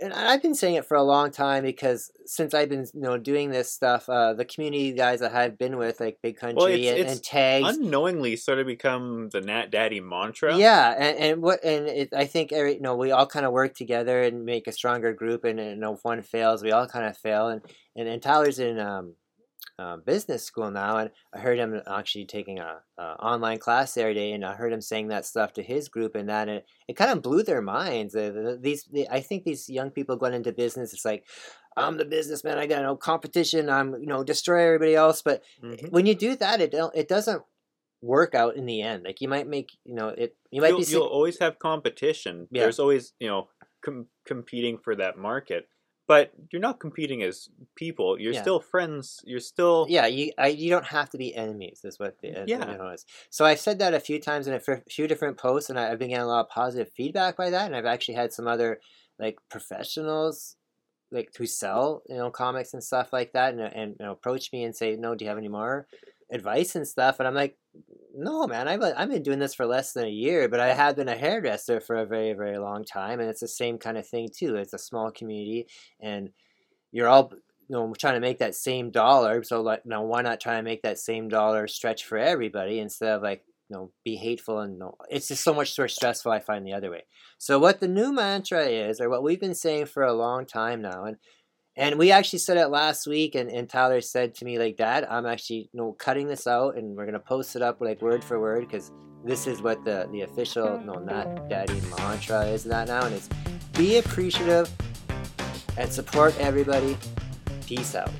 [SPEAKER 2] and I've been saying it for a long time because since I've been you know doing this stuff, uh, the community guys that I've been with, like Big Country
[SPEAKER 1] it's-
[SPEAKER 2] and,
[SPEAKER 1] it's
[SPEAKER 2] and Tags,
[SPEAKER 1] unknowingly sort of become the Nat Daddy mantra.
[SPEAKER 2] yeah, and, and what and it, I think every you know we all kind of work together and make a stronger group, and, and you know if one fails, we all kind of fail, and and, and Tyler's in um, uh, business school now, and I heard him actually taking a, a online class every day, and I heard him saying that stuff to his group, and that and it, it kind of blew their minds. Uh, these the, I think these young people going into business, it's like. I'm the businessman. I got no competition. I'm, you know, destroy everybody else. But
[SPEAKER 1] Mhm.
[SPEAKER 2] when you do that, it don't, it doesn't work out in the end. Like you might make, you know, it. You might
[SPEAKER 1] You'll,
[SPEAKER 2] be.
[SPEAKER 1] you'll always have competition.
[SPEAKER 2] Yeah.
[SPEAKER 1] There's always you know com- competing for that market, but you're not competing as people. You're
[SPEAKER 2] Yeah.
[SPEAKER 1] still friends. You're still
[SPEAKER 2] yeah, you I, you don't have to be enemies. Is what the uh,
[SPEAKER 1] Yeah.
[SPEAKER 2] know is. So I've said that a few times in a f- few different posts, and I- I've been getting a lot of positive feedback by that. And I've actually had some other like professionals like who sell you know comics and stuff like that, and and you know, approach me and say, "No, do you have any more advice and stuff?" And I'm like, "No, man, I've I've been doing this for less than a year, but I have been a hairdresser for a very very long time, and it's the same kind of thing too. It's a small community, and you're all you know trying to make that same dollar. So like, now why not try to make that same dollar stretch for everybody instead of like you know be hateful and it's just so much more stressful. I find the other way. So what the new mantra is, or what we've been saying for a long time now, and and we actually said it last week, and, and Tyler said to me like, "Dad, I'm actually you know cutting this out, and we're gonna post it up like word for word because this is what the the official no Nat Daddy mantra is that now, and it's be appreciative and support everybody. Peace out."